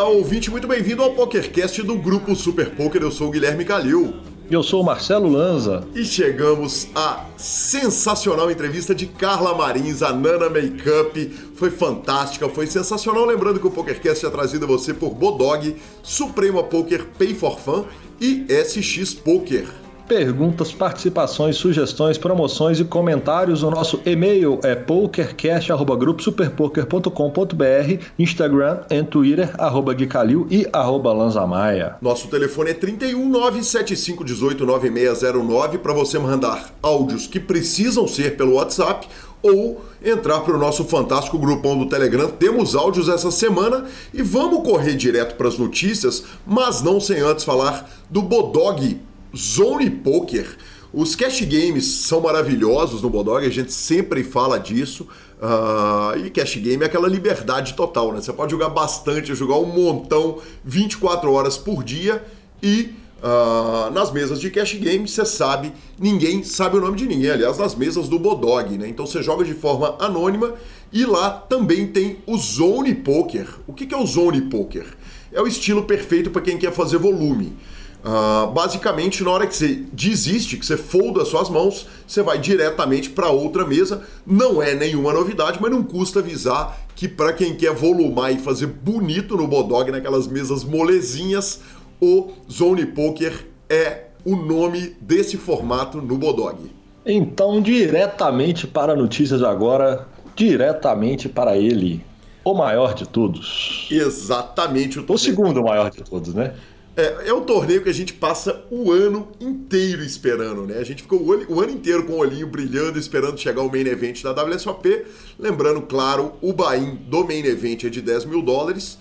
Olá, ouvinte, muito bem-vindo ao PokerCast do Grupo Super Poker. Eu sou o Guilherme Calil. Eu sou o Marcelo Lanza. E chegamos à sensacional entrevista de Carla Marins, a Nana Makeup. Foi fantástica, foi sensacional. Lembrando que o PokerCast é trazido a você por Bodog, Suprema Poker Pay for Fun e SX Poker perguntas, participações, sugestões, promoções e comentários. O nosso e-mail é pokercast.gruposuperpoker.com.br, Instagram e Twitter, arroba Guicalil e arroba Lanzamaia. Nosso telefone é 31975189609 para você mandar áudios que precisam ser pelo WhatsApp ou entrar para o nosso fantástico grupão do Telegram. Temos áudios essa semana e vamos correr direto para as notícias, mas não sem antes falar do Bodog Zone Poker. Os cash games são maravilhosos no Bodog, a gente sempre fala disso. Uh, e cash game é aquela liberdade total, né? Você pode jogar bastante, jogar um montão 24 horas por dia e uh, nas mesas de cash game, você sabe, ninguém sabe o nome de ninguém. Aliás, nas mesas do Bodog, né? Então você joga de forma anônima e lá também tem o Zone Poker. O que é o Zone Poker? É o estilo perfeito para quem quer fazer volume. Uh, basicamente, na hora que você desiste, que você folda as suas mãos, você vai diretamente para outra mesa. Não é nenhuma novidade, mas não custa avisar que para quem quer volumar e fazer bonito no Bodog, naquelas mesas molezinhas, o Zone Poker é o nome desse formato no Bodog. Então, diretamente para notícias agora, diretamente para ele, o maior de todos. Exatamente o, o segundo maior de todos, né? É, é um torneio que a gente passa o ano inteiro esperando, né? A gente ficou o ano, o ano inteiro com o olhinho brilhando, esperando chegar o main event da WSOP. Lembrando, claro, o buy do main event é de 10 mil dólares.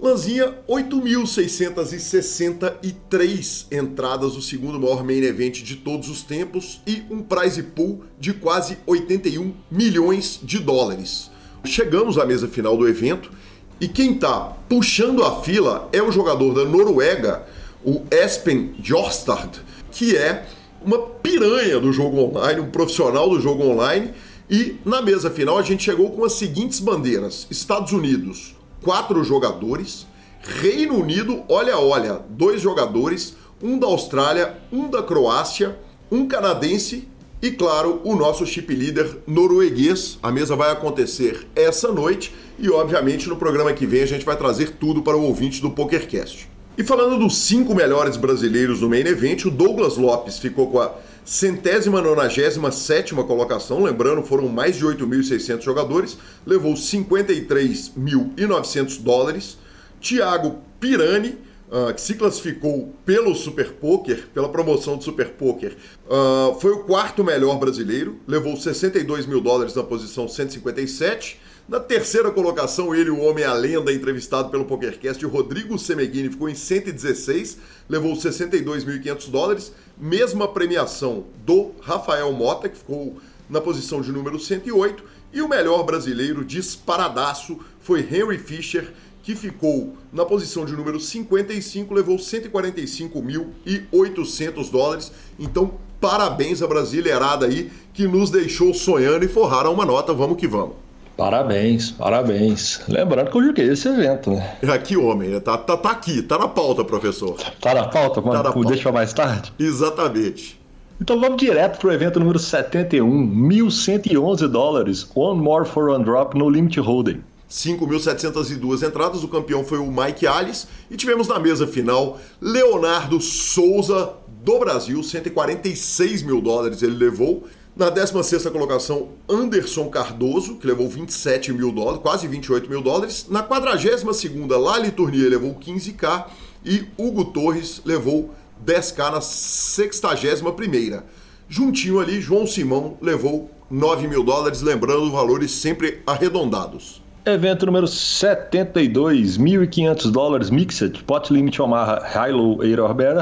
Lanzinha, 8.663 entradas, o segundo maior main event de todos os tempos e um prize pool de quase 81 milhões de dólares. Chegamos à mesa final do evento e quem está puxando a fila é o jogador da Noruega, o Espen Jorstad, que é uma piranha do jogo online, um profissional do jogo online. E na mesa final a gente chegou com as seguintes bandeiras: Estados Unidos, quatro jogadores, Reino Unido, olha, olha, dois jogadores, um da Austrália, um da Croácia, um canadense e, claro, o nosso chip leader norueguês. A mesa vai acontecer essa noite e, obviamente, no programa que vem a gente vai trazer tudo para o ouvinte do PokerCast. E falando dos cinco melhores brasileiros no main event, o Douglas Lopes ficou com a centésima nonagésima sétima colocação, lembrando, foram mais de 8.600 jogadores, levou 53.900 dólares. Thiago Pirani uh, que se classificou pelo Super Poker, pela promoção do Super Poker, uh, foi o quarto melhor brasileiro, levou 62 mil dólares na posição 157. Na terceira colocação, ele, o homem a lenda, entrevistado pelo PokerCast, Rodrigo Semeghini, ficou em 116, levou 62.500 dólares. Mesma premiação do Rafael Mota, que ficou na posição de número 108. E o melhor brasileiro disparadaço foi Henry Fischer, que ficou na posição de número 55, levou 145.800 dólares. Então, parabéns à brasileirada aí que nos deixou sonhando e forraram uma nota. Vamos que vamos. Parabéns, parabéns. Lembrando que eu joguei esse evento, né? Aqui, homem, né? tá, tá, tá aqui, tá na pauta, professor. Tá na pauta, mano? Tá na pauta. Deixa mais tarde? Exatamente. Então vamos direto pro evento número 71, 1.111 dólares, One More for One Drop no Limit Holding. 5.702 entradas, o campeão foi o Mike Alice e tivemos na mesa final Leonardo Souza do Brasil, 146 mil dólares ele levou. Na 16 colocação, Anderson Cardoso, que levou 27 mil dólares, quase 28 mil dólares. Na 42 Lali Tournier levou 15k e Hugo Torres levou 10k na 61 Juntinho ali, João Simão levou 9 mil dólares, lembrando valores sempre arredondados. Evento número 72, 1.500 dólares Mixed, Pot Limit Omaha High-Low Air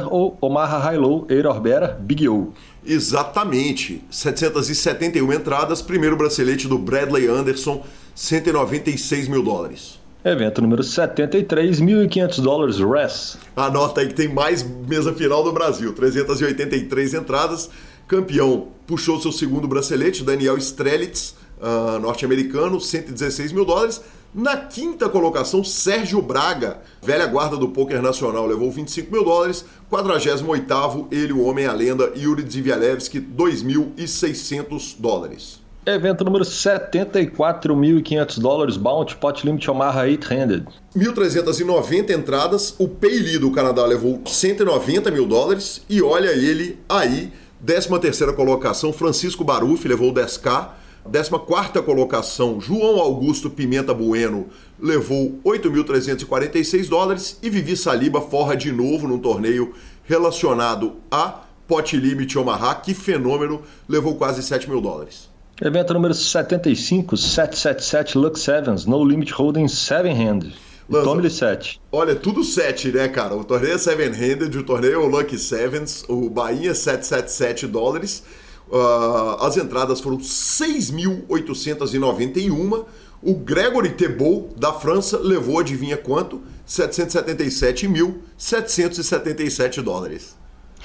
ou Omaha High-Low Air Big O. Exatamente, 771 entradas, primeiro bracelete do Bradley Anderson, 196 mil dólares. Evento número 73, 1.500 dólares RES. Anota aí que tem mais mesa final do Brasil, 383 entradas. Campeão puxou seu segundo bracelete, Daniel Strelitz, uh, norte-americano, 116 mil dólares. Na quinta colocação, Sérgio Braga, velha guarda do poker nacional, levou 25 mil dólares. 48º, ele, o homem, a lenda, Yuri Dzivialevski, 2.600 dólares. Evento número 74.500 dólares, Bounty Pot Limit Omaha 800. 1.390 entradas, o Peili do Canadá levou 190 mil dólares e olha ele aí, 13 terceira colocação, Francisco Baruf levou 10k, 14 colocação, João Augusto Pimenta Bueno levou 8.346 dólares e Vivi Saliba forra de novo num torneio relacionado a Pot Limit Omaha, que fenômeno, levou quase 7 mil dólares. Evento número 75, 777 Lux Sevens, No Limit Holding 7 Hand. Tome-lhe 7. Olha, tudo 7, né, cara? O torneio é 7-handed, o torneio é o Lucky Sevens, o Bahia 777 dólares. Uh, as entradas foram 6.891. O Gregory Tebow, da França, levou, adivinha quanto? 777.777 dólares.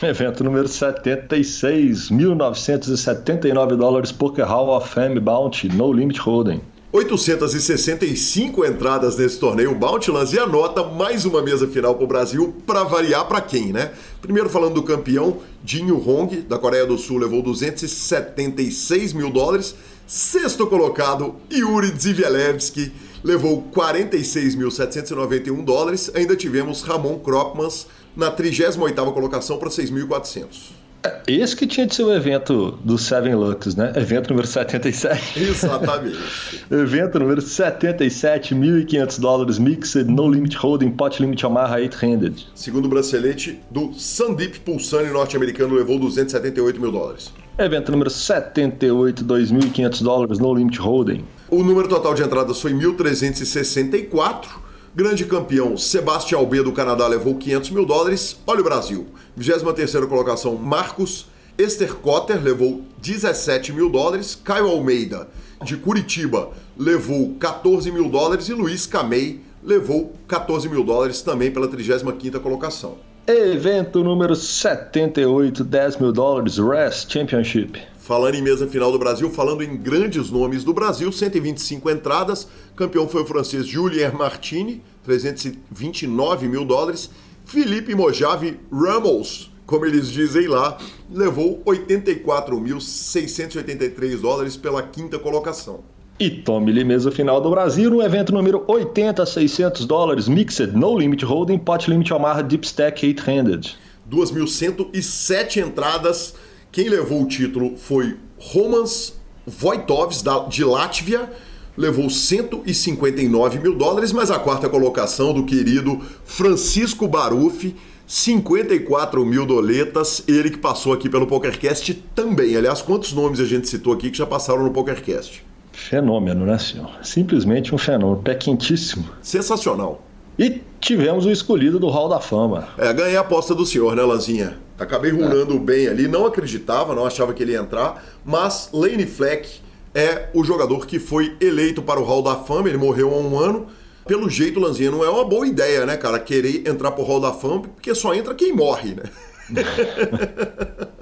Evento número 76, 1979 dólares Poker Hall of Fame Bounty, No Limit Holding. 865 entradas nesse torneio Bountylands e anota mais uma mesa final para o Brasil, para variar para quem, né? Primeiro falando do campeão, Jinho Hong, da Coreia do Sul, levou 276 mil dólares. Sexto colocado, Yuri Dzivielewski, levou 46.791 dólares. Ainda tivemos Ramon Kropmans na 38ª colocação para 6.400. É, esse que tinha de ser o evento do Seven Lux, né? Evento número 77. Exatamente. evento número 77, 1.500 dólares, Mixed, No Limit Holding, Pot Limit Omaha 800. Segundo bracelete do Sandeep Pulsani norte-americano, levou 278 mil dólares. Evento número 78, 2.500 dólares, No Limit Holding. O número total de entradas foi 1.364 Grande campeão, Sebastião B do Canadá levou 500 mil dólares. Olha o Brasil. 23 colocação, Marcos. Esther Cotter levou 17 mil dólares. Caio Almeida, de Curitiba, levou 14 mil dólares. E Luiz Camei levou 14 mil dólares também pela 35ª colocação. Evento número 78, 10 mil dólares, RES Championship. Falando em mesa final do Brasil, falando em grandes nomes do Brasil, 125 entradas. Campeão foi o francês Julien Martini, 329 mil dólares. Felipe Mojave Ramos, como eles dizem lá, levou 84.683 dólares pela quinta colocação. E tome-lhe mesa final do Brasil no evento número 80, 600 dólares, Mixed No Limit Holding, Pot Limit Omaha Deep Stack 800. 2.107 entradas quem levou o título foi Romans Vojtovs, de Látvia, levou 159 mil dólares, mas a quarta colocação do querido Francisco Baruf, 54 mil doletas, ele que passou aqui pelo PokerCast também. Aliás, quantos nomes a gente citou aqui que já passaram no PokerCast? Fenômeno, né, senhor? Simplesmente um fenômeno, pé quentíssimo. Sensacional. E tivemos o escolhido do Hall da Fama. É, ganhei a aposta do senhor, né, Lanzinha? Acabei rulando é. bem ali, não acreditava, não achava que ele ia entrar, mas Lane Fleck é o jogador que foi eleito para o Hall da Fama, ele morreu há um ano. Pelo jeito, Lanzinha, não é uma boa ideia, né, cara, querer entrar para o Hall da Fama, porque só entra quem morre, né?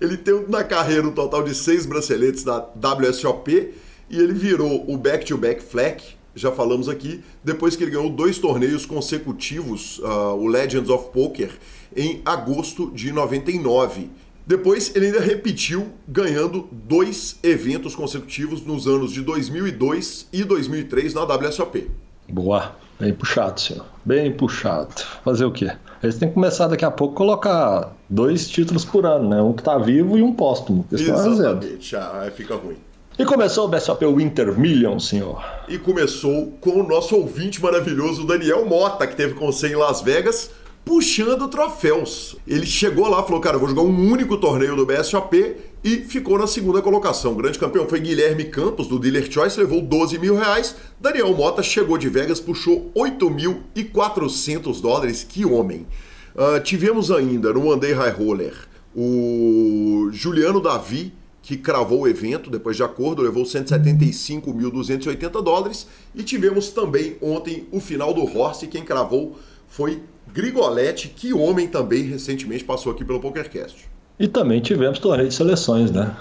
ele tem na carreira um total de seis braceletes da WSOP e ele virou o back-to-back -back Fleck, já falamos aqui, depois que ele ganhou dois torneios consecutivos, uh, o Legends of Poker, em agosto de 99. Depois ele ainda repetiu, ganhando dois eventos consecutivos nos anos de 2002 e 2003 na WSOP. Boa, bem puxado, senhor. Bem puxado. Fazer o quê? Eles têm que começar daqui a pouco a colocar dois títulos por ano, né? Um que tá vivo e um póstumo. Exatamente, ah, fica ruim. E começou o BSOP Winter Million, senhor. E começou com o nosso ouvinte maravilhoso, Daniel Mota, que teve com você em Las Vegas, puxando troféus. Ele chegou lá, falou, cara, vou jogar um único torneio do BSOP e ficou na segunda colocação. O grande campeão foi Guilherme Campos, do Dealer Choice, levou 12 mil reais. Daniel Mota chegou de Vegas, puxou 8.400 dólares. Que homem! Uh, tivemos ainda no One Day High Roller o Juliano Davi, que cravou o evento depois de acordo, levou 175.280 dólares. E tivemos também ontem o final do Horse, quem cravou foi Grigoletti, que homem também recentemente passou aqui pelo PokerCast. E também tivemos torneio de seleções, né?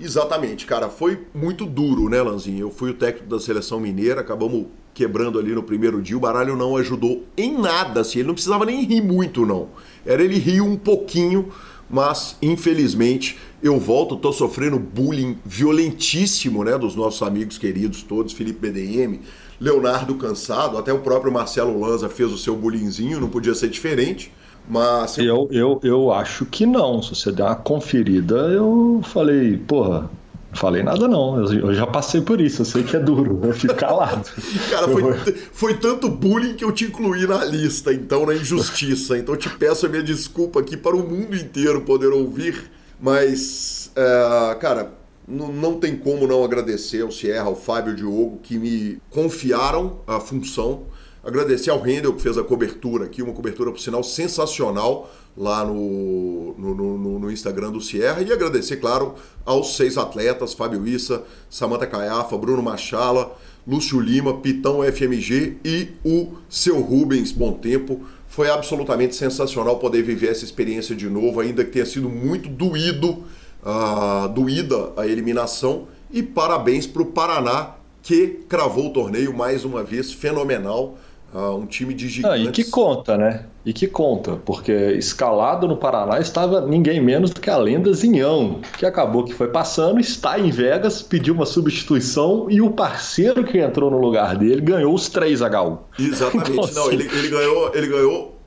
Exatamente, cara. Foi muito duro, né, Lanzinho? Eu fui o técnico da seleção mineira, acabamos quebrando ali no primeiro dia. O baralho não ajudou em nada, assim. Ele não precisava nem rir muito, não. Era ele rir um pouquinho, mas infelizmente eu volto, tô sofrendo bullying violentíssimo, né, dos nossos amigos queridos todos, Felipe BDM, Leonardo Cansado, até o próprio Marcelo Lanza fez o seu bullyingzinho, não podia ser diferente. Mas eu, eu, eu acho que não. Se você der uma conferida, eu falei, porra, não falei nada não, eu já passei por isso, eu sei que é duro, eu fico calado. Cara, foi, foi tanto bullying que eu te incluí na lista, então, na injustiça. Então te peço a minha desculpa aqui para o mundo inteiro poder ouvir, mas, é, cara, não tem como não agradecer ao Sierra, ao Fábio ao Diogo, que me confiaram a função Agradecer ao Rendel que fez a cobertura aqui, uma cobertura, por sinal, sensacional lá no, no, no, no, Instagram do Sierra. E agradecer, claro, aos seis atletas: Fábio Issa, Samanta Caiafa, Bruno Machala, Lúcio Lima, Pitão FMG e o seu Rubens Bom Tempo. Foi absolutamente sensacional poder viver essa experiência de novo, ainda que tenha sido muito doído, uh, doída a eliminação. E parabéns para o Paraná, que cravou o torneio mais uma vez, fenomenal uh, um time de gigantes. Ah, e que conta, né? E que conta, porque escalado no Paraná estava ninguém menos do que a lenda Zinhão, que acabou que foi passando, está em Vegas, pediu uma substituição e o parceiro que entrou no lugar dele ganhou os 3 HU. Exatamente, então, não, assim... ele, ele ganhou, ele ganhou,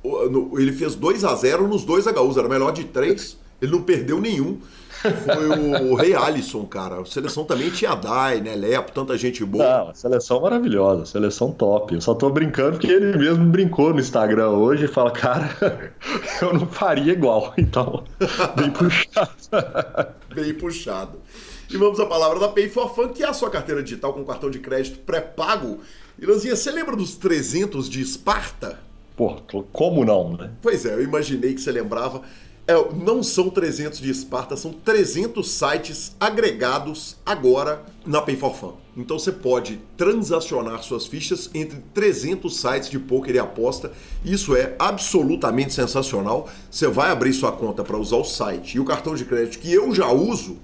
ele fez 2 a 0 nos dois HUs, era melhor de 3, ele não perdeu nenhum foi o Rei Alisson, cara. A seleção também tinha Dai, né? Lepo, tanta gente boa. Não, seleção maravilhosa, seleção top. Eu só tô brincando porque ele mesmo brincou no Instagram hoje e fala, cara, eu não faria igual. Então, bem puxado. bem puxado. E vamos à palavra da Pay for Fun, que é a sua carteira digital com cartão de crédito pré-pago. E Lanzinha, você lembra dos 300 de Esparta? Pô, como não, né? Pois é, eu imaginei que você lembrava. É, não são 300 de Esparta, são 300 sites agregados agora na Pay for Fun. Então você pode transacionar suas fichas entre 300 sites de poker e aposta. Isso é absolutamente sensacional. Você vai abrir sua conta para usar o site e o cartão de crédito que eu já uso.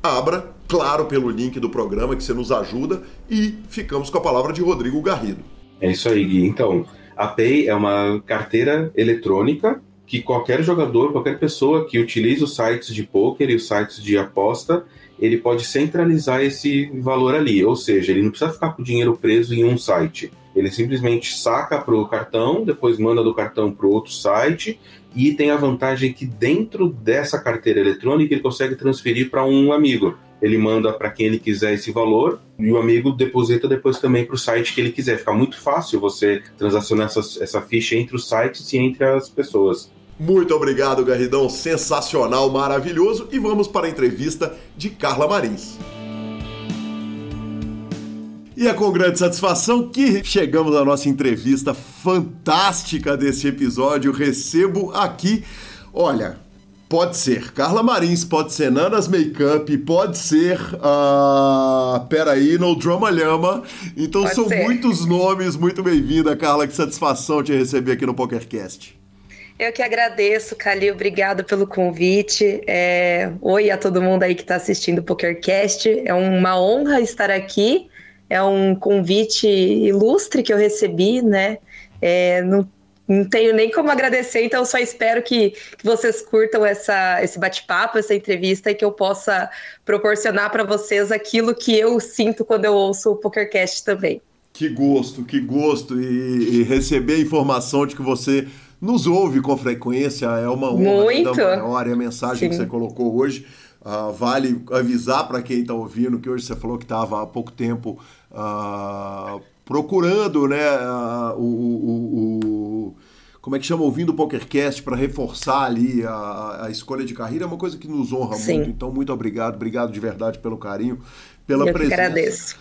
Abra, claro, pelo link do programa que você nos ajuda e ficamos com a palavra de Rodrigo Garrido. É isso aí, Gui. Então, a Pay é uma carteira eletrônica que qualquer jogador, qualquer pessoa que utilize os sites de poker e os sites de aposta, ele pode centralizar esse valor ali, ou seja, ele não precisa ficar com o dinheiro preso em um site. Ele simplesmente saca para o cartão, depois manda do cartão para outro site e tem a vantagem que dentro dessa carteira eletrônica ele consegue transferir para um amigo. Ele manda para quem ele quiser esse valor e o amigo deposita depois também para o site que ele quiser. Fica muito fácil você transacionar essa, essa ficha entre os sites e entre as pessoas. Muito obrigado, Garridão. Sensacional, maravilhoso. E vamos para a entrevista de Carla Marins. E é com grande satisfação que chegamos à nossa entrevista fantástica desse episódio. Recebo aqui, olha, pode ser Carla Marins, pode ser Nanas Makeup, pode ser. Uh, peraí, no Drama Lhama. Então pode são ser. muitos nomes. Muito bem-vinda, Carla. Que satisfação te receber aqui no PokerCast. Eu que agradeço, Calil, obrigado pelo convite. É... Oi a todo mundo aí que está assistindo o PokerCast. É uma honra estar aqui. É um convite ilustre que eu recebi, né? É... Não, não tenho nem como agradecer, então só espero que, que vocês curtam essa, esse bate-papo, essa entrevista e que eu possa proporcionar para vocês aquilo que eu sinto quando eu ouço o PokerCast também. Que gosto, que gosto. E, e receber a informação de que você nos ouve com frequência, é uma honra Muito. maior e a mensagem Sim. que você colocou hoje. Uh, vale avisar para quem está ouvindo que hoje você falou que estava há pouco tempo uh, procurando né, uh, o, o, o, como é que chama, ouvindo o PokerCast para reforçar ali a, a, escolha de carreira, é uma coisa que nos honra Sim. muito. Então, muito obrigado, obrigado de verdade pelo carinho, pela Eu presença. Que agradeço.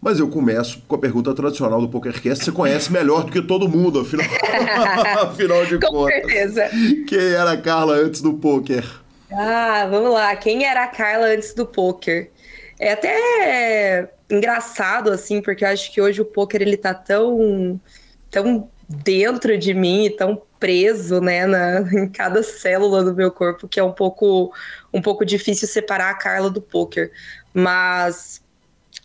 Mas eu começo com a pergunta tradicional do PokerCast. Você conhece melhor do que todo mundo, afinal, afinal de com contas. Com certeza. Quem era a Carla antes do poker? Ah, vamos lá. Quem era a Carla antes do poker? É até engraçado, assim, porque eu acho que hoje o poker ele tá tão, tão dentro de mim, tão preso, né, na, em cada célula do meu corpo, que é um pouco, um pouco difícil separar a Carla do poker. Mas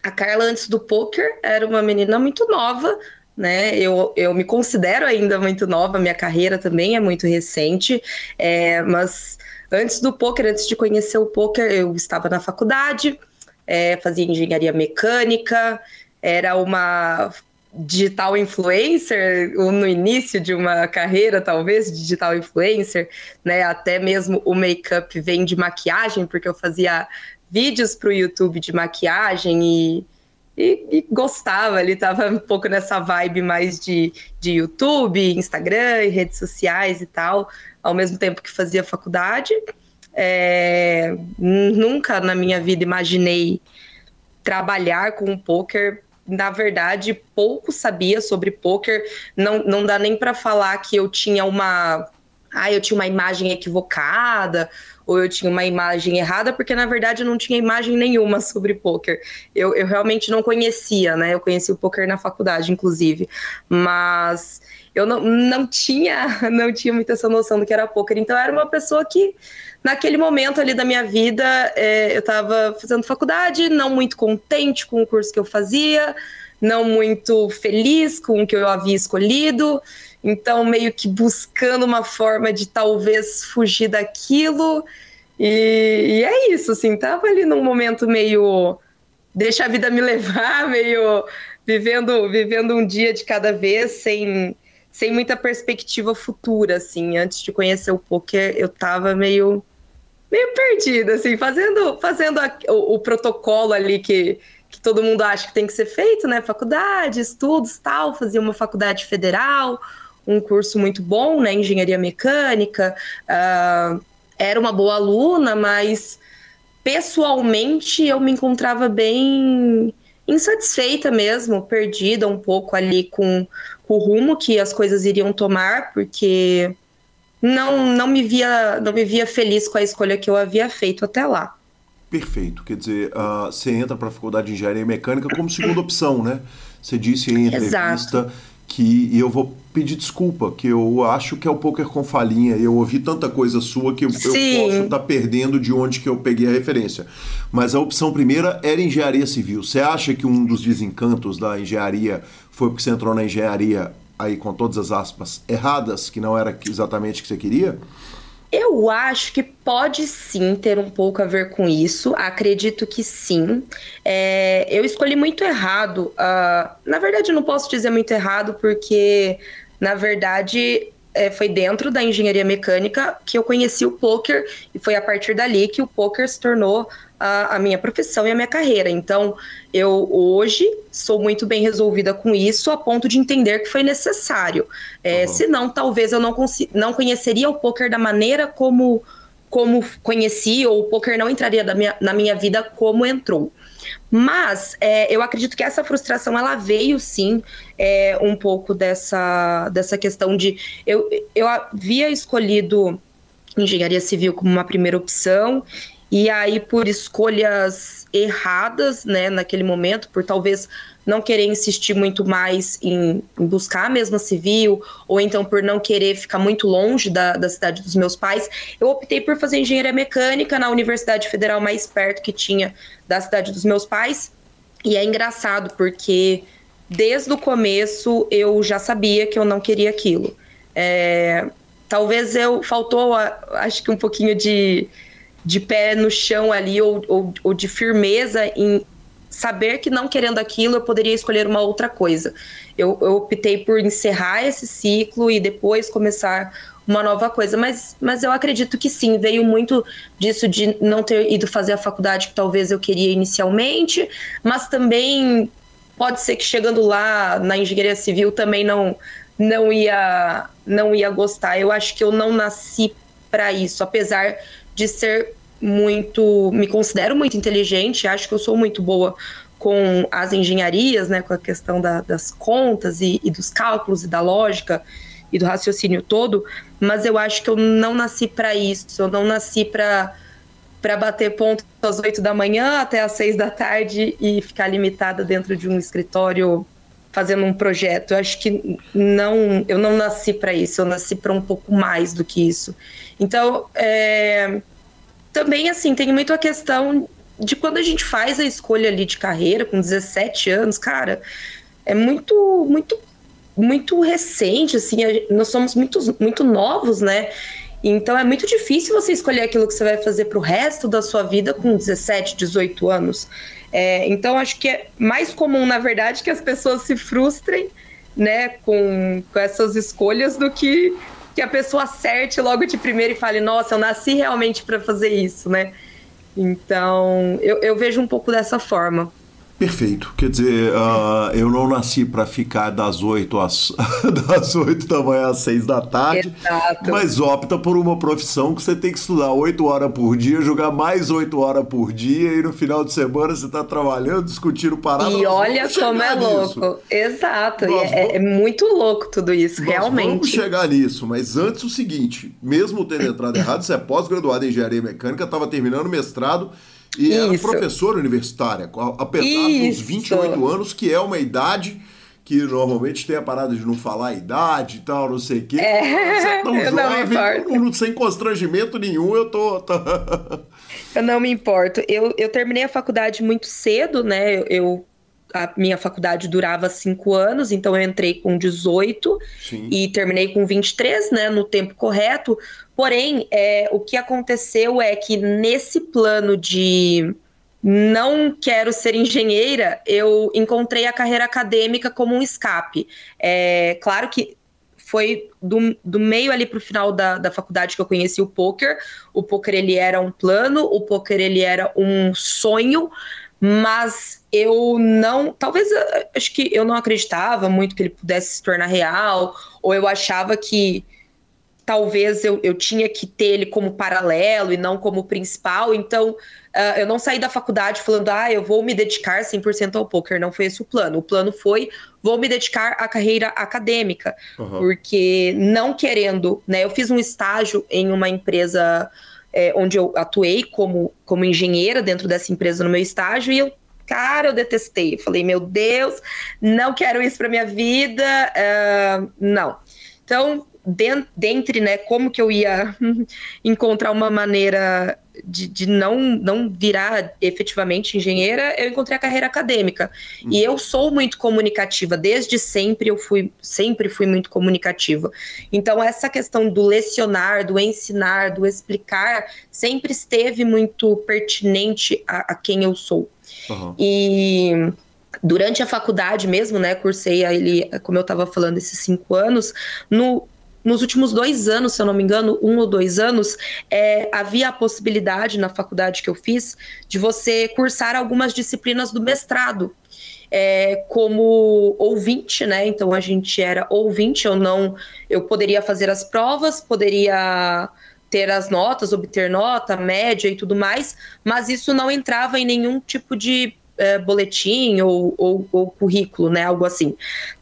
a Carla, antes do poker, era uma menina muito nova, né? Eu, eu me considero ainda muito nova, minha carreira também é muito recente, é, mas antes do poker, antes de conhecer o poker, eu estava na faculdade, é, fazia engenharia mecânica, era uma digital influencer no início de uma carreira, talvez, digital influencer, né? Até mesmo o make-up vem de maquiagem, porque eu fazia vídeos para o YouTube de maquiagem e, e, e, gostava, ele estava um pouco nessa vibe mais de, de YouTube, Instagram e redes sociais e tal, ao mesmo tempo que fazia faculdade. É, nunca na minha vida imaginei trabalhar com o poker na verdade, pouco sabia sobre poker. Não, não dá nem para falar que eu tinha uma. Ah, eu tinha uma imagem equivocada, ou eu tinha uma imagem errada, porque na verdade eu não tinha imagem nenhuma sobre poker. Eu, eu realmente não conhecia, né? Eu conheci o poker na faculdade, inclusive. Mas eu não, não tinha não tinha muita essa noção do que era poker. Então eu era uma pessoa que naquele momento ali da minha vida, é, eu estava fazendo faculdade, não muito contente com o curso que eu fazia, não muito feliz com o que eu havia escolhido, então meio que buscando uma forma de talvez fugir daquilo. E, e é isso, assim, tava ali num momento meio deixa a vida me levar, meio vivendo vivendo um dia de cada vez sem sem muita perspectiva futura, assim. Antes de conhecer o poker, eu tava meio meio perdida, assim, fazendo, fazendo a, o, o, protocolo ali que, que todo mundo acha que tem que ser feito, né? Faculdade, estudos tal, fazia uma faculdade federal, um curso muito bom, né? Engenharia mecânica, uh, era uma boa aluna, mas pessoalmente eu me encontrava bem insatisfeita mesmo, perdida um pouco ali com, com o rumo que as coisas iriam tomar, porque não, não, me via, não me via feliz com a escolha que eu havia feito até lá. Perfeito. Quer dizer, uh, você entra para a faculdade de engenharia mecânica como segunda opção, né? Você disse em entrevista Exato. Que e eu vou pedir desculpa, que eu acho que é o poker com falinha. Eu ouvi tanta coisa sua que eu, eu posso estar tá perdendo de onde que eu peguei a referência. Mas a opção primeira era engenharia civil. Você acha que um dos desencantos da engenharia foi porque você entrou na engenharia aí com todas as aspas, erradas, que não era exatamente o que você queria? Eu acho que pode sim ter um pouco a ver com isso. Acredito que sim. É, eu escolhi muito errado. Uh, na verdade, não posso dizer muito errado, porque, na verdade, é, foi dentro da engenharia mecânica que eu conheci o poker e foi a partir dali que o poker se tornou a, a, minha profissão e a minha carreira. Então, eu hoje sou muito bem resolvida com isso, a ponto de entender que foi necessário. É, uhum. Senão, talvez eu não, não conheceria o poker da maneira como, como conheci, ou o poker não entraria minha, na minha vida como entrou. Mas é, eu acredito que essa frustração ela veio sim é, um pouco dessa, dessa questão de eu, eu havia escolhido engenharia civil como uma primeira opção e aí por escolhas erradas, né, naquele momento, por talvez não querer insistir muito mais em, em, buscar a mesma civil, ou então por não querer ficar muito longe da, da cidade dos meus pais, eu optei por fazer engenharia mecânica na Universidade Federal mais perto que tinha da cidade dos meus pais. E é engraçado porque desde o começo eu já sabia que eu não queria aquilo. É, talvez eu faltou, acho que um pouquinho de, de pé no chão ali, ou, ou, ou de firmeza em saber que não querendo aquilo eu poderia escolher uma outra coisa. Eu, eu, optei por encerrar esse ciclo e depois começar uma nova coisa, mas, mas eu acredito que sim, veio muito disso de não ter ido fazer a faculdade que talvez eu queria inicialmente, mas também pode ser que chegando lá na engenharia civil também não não ia não ia gostar. Eu acho que eu não nasci para isso, apesar de ser muito, me considero muito inteligente, acho que eu sou muito boa com as engenharias, né, com a questão da, das contas e, e, dos cálculos e da lógica e do raciocínio todo, mas eu acho que eu não nasci para isso, eu não nasci para para bater ponto às 8 da manhã até às 6 da tarde e ficar limitada dentro de um escritório fazendo um projeto. Eu acho que não, eu não nasci para isso, eu nasci para um pouco mais do que isso. Então, é, também assim, tem muito a questão de quando a gente faz a escolha ali de carreira com 17 anos, cara, é muito, muito, muito recente, assim, nós somos muito, muito novos, né? Então é muito difícil você escolher aquilo que você vai fazer para o resto da sua vida com 17, 18 anos. É, então acho que é mais comum, na verdade, que as pessoas se frustrem né, com, com essas escolhas do que que a pessoa acerte logo de primeiro e fale, nossa, eu nasci realmente para fazer isso, né? Então, eu, eu vejo um pouco dessa forma. Perfeito. Quer dizer, uh, eu não nasci para ficar das 8 às das 8 da manhã às 6 da tarde, Exato. mas opta por uma profissão que você tem que estudar 8 horas por dia, jogar mais 8 horas por dia e no final de semana você está trabalhando, discutindo parada. E olha como é nisso. louco. Exato. É, é, muito louco tudo isso, nós realmente. Vamos chegar nisso, mas antes o seguinte, mesmo tendo entrado errado, você é pós-graduado em engenharia mecânica, estava terminando o mestrado e Isso. era professora universitária, apesar Isso. dos 28 anos, que é uma idade que normalmente tem a parada de não falar a idade e tal, não sei o quê. É, Você é tão eu jovem, não não, sem constrangimento nenhum, eu tô. tô... eu não me importo. Eu, eu terminei a faculdade muito cedo, né? Eu a minha faculdade durava cinco anos, então eu entrei com 18 Sim. e terminei com 23, né, no tempo correto. Porém, é, o que aconteceu é que nesse plano de não quero ser engenheira, eu encontrei a carreira acadêmica como um escape. É, claro que foi do, do meio ali para o final da, da faculdade que eu conheci o poker. O poker ele era um plano, o poker ele era um sonho, mas eu não, talvez acho que eu não acreditava muito que ele pudesse se tornar real, ou eu achava que talvez eu, eu tinha que ter ele como paralelo e não como principal, então uh, eu não saí da faculdade falando, ah, eu vou me dedicar 100% ao poker, não foi esse o plano. O plano foi, vou me dedicar à carreira acadêmica, uhum. porque não querendo, né, eu fiz um estágio em uma empresa é, onde eu atuei como, como engenheira dentro dessa empresa no meu estágio e eu cara, eu detestei. falei, meu Deus, não quero isso para minha vida, uh, não. Então, dentre, né, como que eu ia encontrar uma maneira de, de, não, não virar efetivamente engenheira, eu encontrei a carreira acadêmica. Uhum. E eu sou muito comunicativa, desde sempre eu fui, sempre fui muito comunicativa. Então, essa questão do lecionar, do ensinar, do explicar, sempre esteve muito pertinente a, a quem eu sou. Uhum. E durante a faculdade mesmo, né, cursei ali, como eu estava falando, esses cinco anos, no nos últimos dois anos, se eu não me engano, um ou dois anos, é, havia a possibilidade na faculdade que eu fiz de você cursar algumas disciplinas do mestrado. É, como ouvinte, né? Então a gente era ouvinte, eu não, eu poderia fazer as provas, poderia ter as notas, obter nota, média e tudo mais, mas isso não entrava em nenhum tipo de é, boletim ou, ou, ou, currículo, né? Algo assim.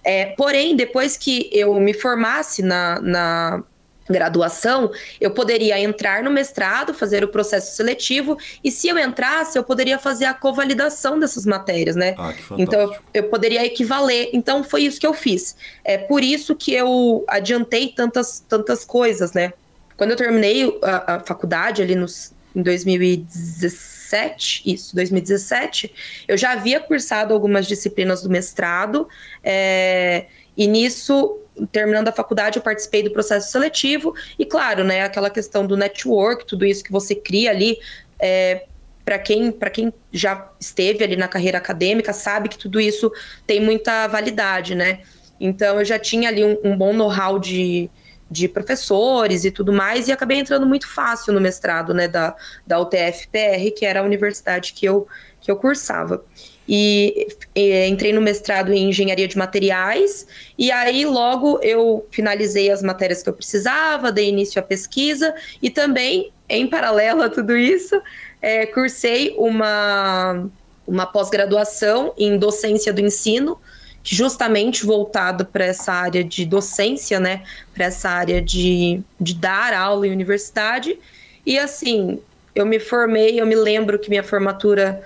É, porém, depois que eu me formasse na, na graduação, eu poderia entrar no mestrado, fazer o processo seletivo, e se eu entrasse, eu poderia fazer a convalidação dessas matérias, né? Ah, então eu, eu, poderia equivaler. Então foi isso que eu fiz. É por isso que eu adiantei tantas, tantas coisas, né? Quando eu terminei a, a faculdade ali nos, em 2017, 2017, isso, 2017, eu já havia cursado algumas disciplinas do mestrado, é, e nisso, terminando a faculdade, eu participei do processo seletivo, e claro, né, aquela questão do network, tudo isso que você cria ali, é, para quem, quem já esteve ali na carreira acadêmica, sabe que tudo isso tem muita validade, né? Então eu já tinha ali um, um bom know-how de, de professores e tudo mais, e acabei entrando muito fácil no mestrado, né, da, da UTF-PR, que era a universidade que eu, que eu cursava. E, e, entrei no mestrado em engenharia de materiais, e aí logo eu finalizei as matérias que eu precisava, dei início à pesquisa, e também, em paralelo a tudo isso, é, cursei uma, uma pós-graduação em docência do ensino, justamente voltado para essa área de docência, né? Para essa área de, de dar aula em universidade. E assim, eu me formei, eu me lembro que minha formatura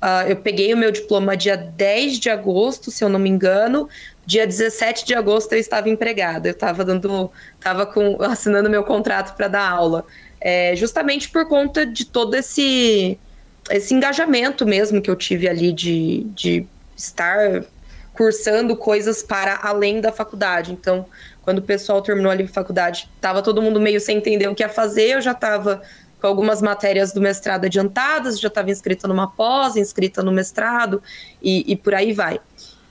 Uh, eu peguei o meu diploma dia 10 de agosto, se eu não me engano. Dia 17 de agosto eu estava empregada. Eu estava dando, estava com, assinando meu contrato para dar aula. É, justamente por conta de todo esse, esse engajamento mesmo que eu tive ali de, de estar cursando coisas para além da faculdade. Então, quando o pessoal terminou ali a faculdade, estava todo mundo meio sem entender o que ia fazer, eu já estava com algumas matérias do mestrado adiantadas, já estava inscrita numa pós, inscrita no mestrado e, e por aí vai.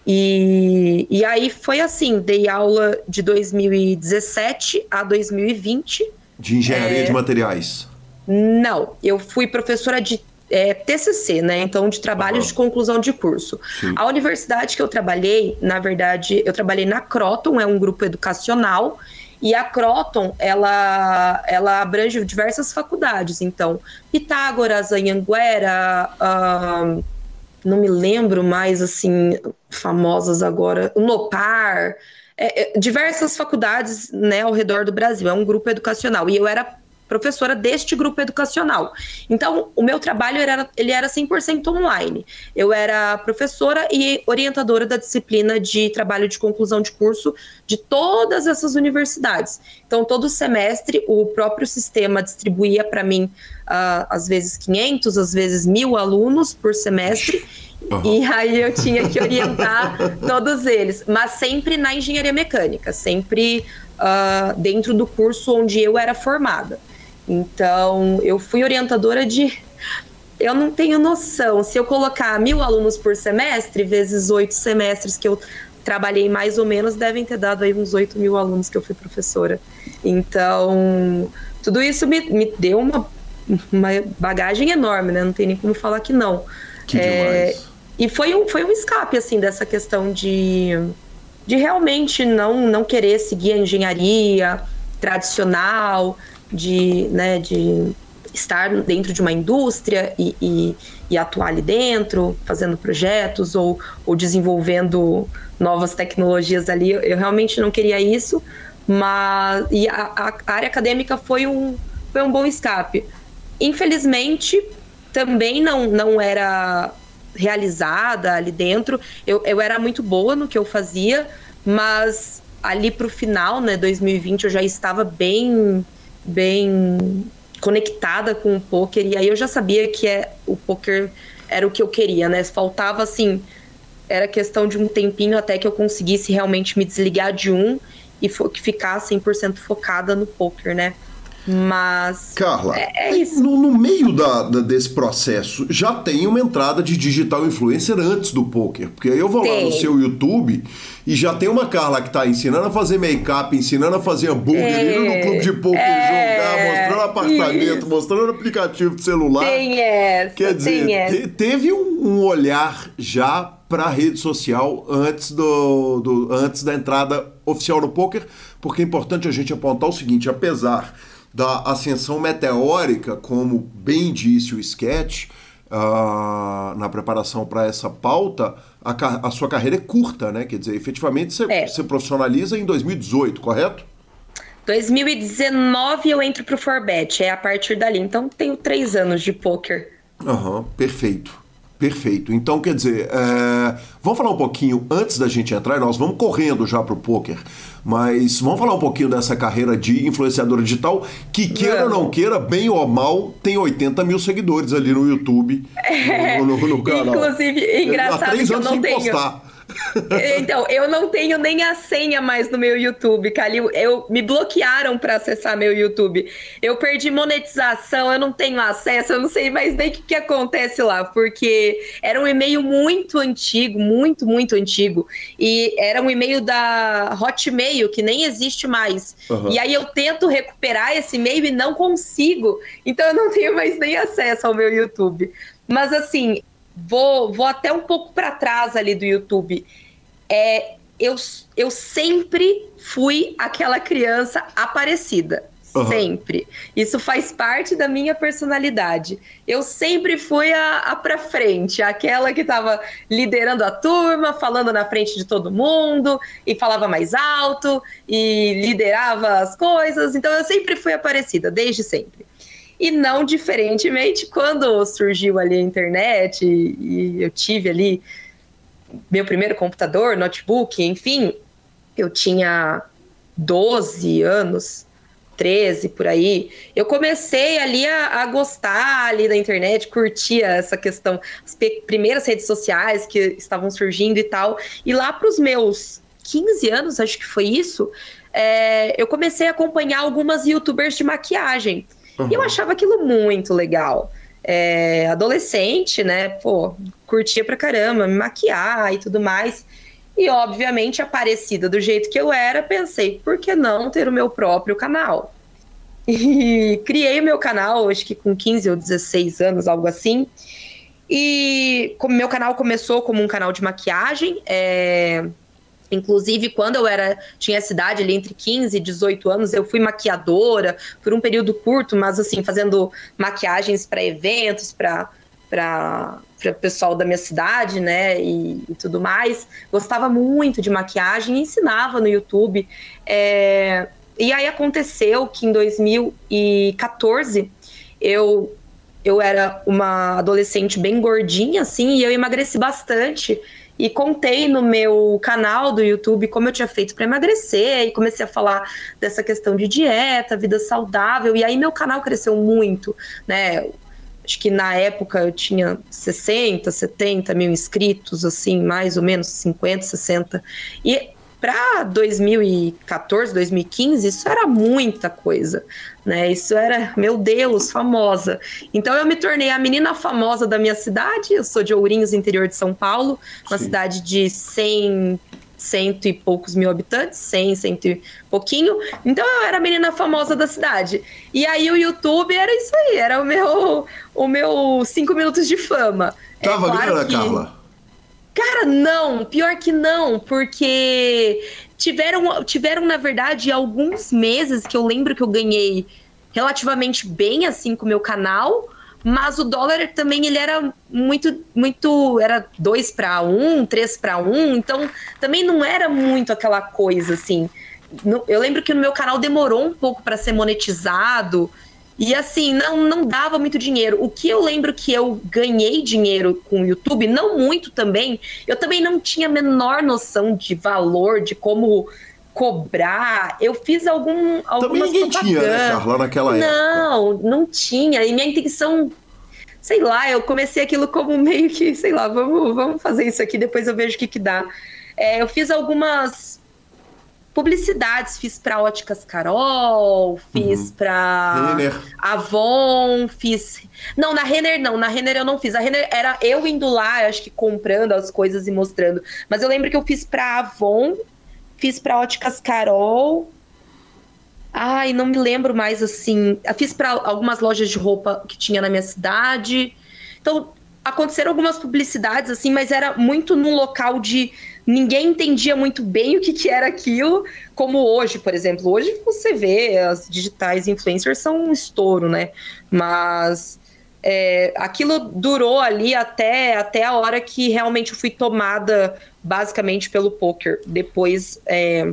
E, e aí foi assim, dei aula de 2017 a 2020. De engenharia é... de materiais? Não, eu fui professora de é, TCC, né? Então, de trabalho uhum. de conclusão de curso. Sim. A universidade que eu trabalhei, na verdade, eu trabalhei na Croton, é um grupo educacional, e a Croton, ela, ela abrange diversas faculdades. Então, Pitágoras, Anhanguera, uh, não me lembro mais, assim, famosas agora, o Nopar, é, é, diversas faculdades, né, ao redor do Brasil. É um grupo educacional. E eu era professora deste grupo educacional. Então, o meu trabalho era, ele era 100% online. Eu era professora e orientadora da disciplina de trabalho de conclusão de curso de todas essas universidades. Então, todo semestre, o próprio sistema distribuía para mim, uh, às vezes 500, às vezes mil alunos por semestre. Uhum. E aí eu tinha que orientar todos eles, mas sempre na engenharia mecânica, sempre uh, dentro do curso onde eu era formada. Então, eu fui orientadora de. Eu não tenho noção. Se eu colocar mil alunos por semestre, vezes oito semestres que eu trabalhei mais ou menos, devem ter dado aí uns oito mil alunos que eu fui professora. Então, tudo isso me, me deu uma, uma bagagem enorme, né? Não tem nem como falar que não. Que é, e foi um, foi um escape, assim, dessa questão de, de realmente não, não querer seguir a engenharia tradicional, de, né, de estar dentro de uma indústria e, e, e, atuar ali dentro, fazendo projetos ou, ou desenvolvendo novas tecnologias ali. Eu, realmente não queria isso, mas e a, a, área acadêmica foi um, foi um bom escape. Infelizmente, também não, não era realizada ali dentro. Eu, eu era muito boa no que eu fazia, mas ali para o final, né, 2020, eu já estava bem bem conectada com o poker e aí eu já sabia que é o poker era o que eu queria, né? Faltava assim, era questão de um tempinho até que eu conseguisse realmente me desligar de um e ficar 100% focada no poker, né? Mas. Carla, é, é isso. No, no meio da, da, desse processo, já tem uma entrada de digital influencer antes do poker. Porque aí eu vou tem. lá no seu YouTube e já tem uma Carla que está ensinando a fazer make-up, ensinando a fazer hambúrguer, é, indo no clube de poker é, jogar, mostrando apartamento, isso. mostrando aplicativo de celular. Tem essa. Quer dizer, te, teve um, um olhar já para a rede social antes, do, do, antes da entrada oficial no poker, porque é importante a gente apontar o seguinte: apesar da ascensão meteórica, como bem disse o sketch uh, na preparação para essa pauta, a, a, sua carreira é curta, né? Quer dizer, efetivamente você, é. você profissionaliza em 2018, correto? 2019 eu entro pro Forbet, é a partir dali. Então tenho três anos de poker. Aham, uhum, perfeito. Perfeito. Então, quer dizer, é... vamos falar um pouquinho antes da gente entrar, nós vamos correndo já para o poker, mas vamos falar um pouquinho dessa carreira de influenciadora digital, que queira ou não queira, bem ou mal, tem 80 mil seguidores ali no YouTube, é, no, no, no, canal. Inclusive, engraçado Há três anos que eu não tenho. Postar. Então, eu não tenho nem a senha mais no meu YouTube, Calil. Eu me bloquearam para acessar meu YouTube. Eu perdi monetização, eu não tenho acesso, eu não sei mais nem o que, que acontece lá, porque era um e-mail muito antigo, muito, muito antigo. E era um e-mail da Hotmail, que nem existe mais. Uhum. E aí eu tento recuperar esse e-mail e não consigo. Então eu não tenho mais nem acesso ao meu YouTube. Mas assim, vou, vou até um pouco para trás ali do YouTube. É, eu, eu sempre fui aquela criança aparecida. Uhum. Sempre. Isso faz parte da minha personalidade. Eu sempre fui a, a pra frente, aquela que estava liderando a turma, falando na frente de todo mundo, e falava mais alto, e liderava as coisas. Então eu sempre fui aparecida, desde sempre. E não diferentemente, quando surgiu ali a internet e, e eu tive ali meu primeiro computador, notebook, enfim, eu tinha 12 anos, 13 por aí, eu comecei ali a, a, gostar ali da internet, curtia essa questão, as primeiras redes sociais que estavam surgindo e tal. E lá para os meus 15 anos, acho que foi isso, é, eu comecei a acompanhar algumas youtubers de maquiagem. Uhum. E eu achava aquilo muito legal. É, adolescente, né? Pô, curtia pra caramba, me maquiar e tudo mais. E, obviamente, aparecida do jeito que eu era, pensei, por que não ter o meu próprio canal? E criei o meu canal, acho que com 15 ou 16 anos, algo assim. E como meu canal começou como um canal de maquiagem, é... Inclusive, quando eu era tinha essa idade ali entre 15 e 18 anos, eu fui maquiadora por um período curto, mas assim, fazendo maquiagens para eventos, para para o pessoal da minha cidade, né, e, e, tudo mais. Gostava muito de maquiagem e ensinava no YouTube. É, e aí aconteceu que em 2014 eu eu era uma adolescente bem gordinha, assim, e eu emagreci bastante. E contei no meu canal do YouTube como eu tinha feito para emagrecer, e comecei a falar dessa questão de dieta, vida saudável, e aí meu canal cresceu muito, né? acho que na época eu tinha 60, 70 mil inscritos, assim, mais ou menos 50, 60. E para 2014, 2015, isso era muita coisa, né? Isso era, meu Deus, famosa. Então eu me tornei a menina famosa da minha cidade. Eu sou de Ourinhos, interior de São Paulo, uma Sim. cidade de 100 cento e poucos mil habitantes, cem, cento e pouquinho. Então eu era a menina famosa da cidade. E aí o YouTube era isso aí, era o meu, o meu cinco minutos de fama. É Tava é claro grana, que... Carla? Cara, não, pior que não, porque tiveram, tiveram, na verdade, alguns meses que eu lembro que eu ganhei relativamente bem assim com o meu canal mas o dólar também ele era muito muito era 2 para 1, 3 para 1, então também não era muito aquela coisa assim. Eu lembro que no meu canal demorou um pouco para ser monetizado e assim, não não dava muito dinheiro. O que eu lembro que eu ganhei dinheiro com o YouTube, não muito também. Eu também não tinha a menor noção de valor, de como cobrar. Eu fiz algum algumas Também ninguém tinha, né, Carla, naquela não, época. Não, não tinha. E minha intenção, sei lá, eu comecei aquilo como meio que, sei lá, vamos, vamos fazer isso aqui, depois eu vejo o que que dá. É, eu fiz algumas publicidades, fiz para Óticas Carol, fiz uhum. para Avon, fiz. Não, na Renner não, na Renner eu não fiz. A Renner era eu indo lá, acho que comprando as coisas e mostrando. Mas eu lembro que eu fiz para Avon Fiz para Óticas Carol. Ai, não me lembro mais assim. Eu fiz para algumas lojas de roupa que tinha na minha cidade. Então, aconteceram algumas publicidades assim, mas era muito num local de ninguém entendia muito bem o que, que era aquilo, como hoje, por exemplo. Hoje você vê as digitais influencers são um estouro, né? Mas é, aquilo durou ali até, até a hora que realmente eu fui tomada basicamente pelo poker. Depois é,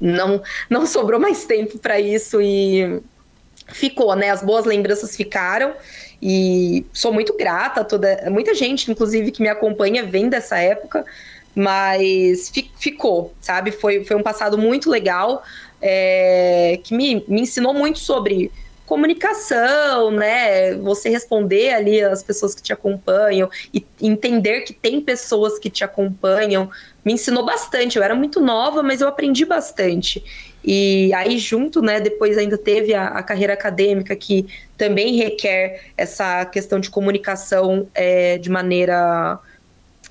não, não sobrou mais tempo para isso e ficou, né? As boas lembranças ficaram e sou muito grata a toda. Muita gente, inclusive, que me acompanha vem dessa época, mas fi, ficou, sabe? Foi, foi um passado muito legal é, que me, me ensinou muito sobre comunicação, né? Você responder ali as pessoas que te acompanham e entender que tem pessoas que te acompanham me ensinou bastante. Eu era muito nova, mas eu aprendi bastante. E aí, junto, né, depois ainda teve a, a carreira acadêmica, que também requer essa questão de comunicação é, de maneira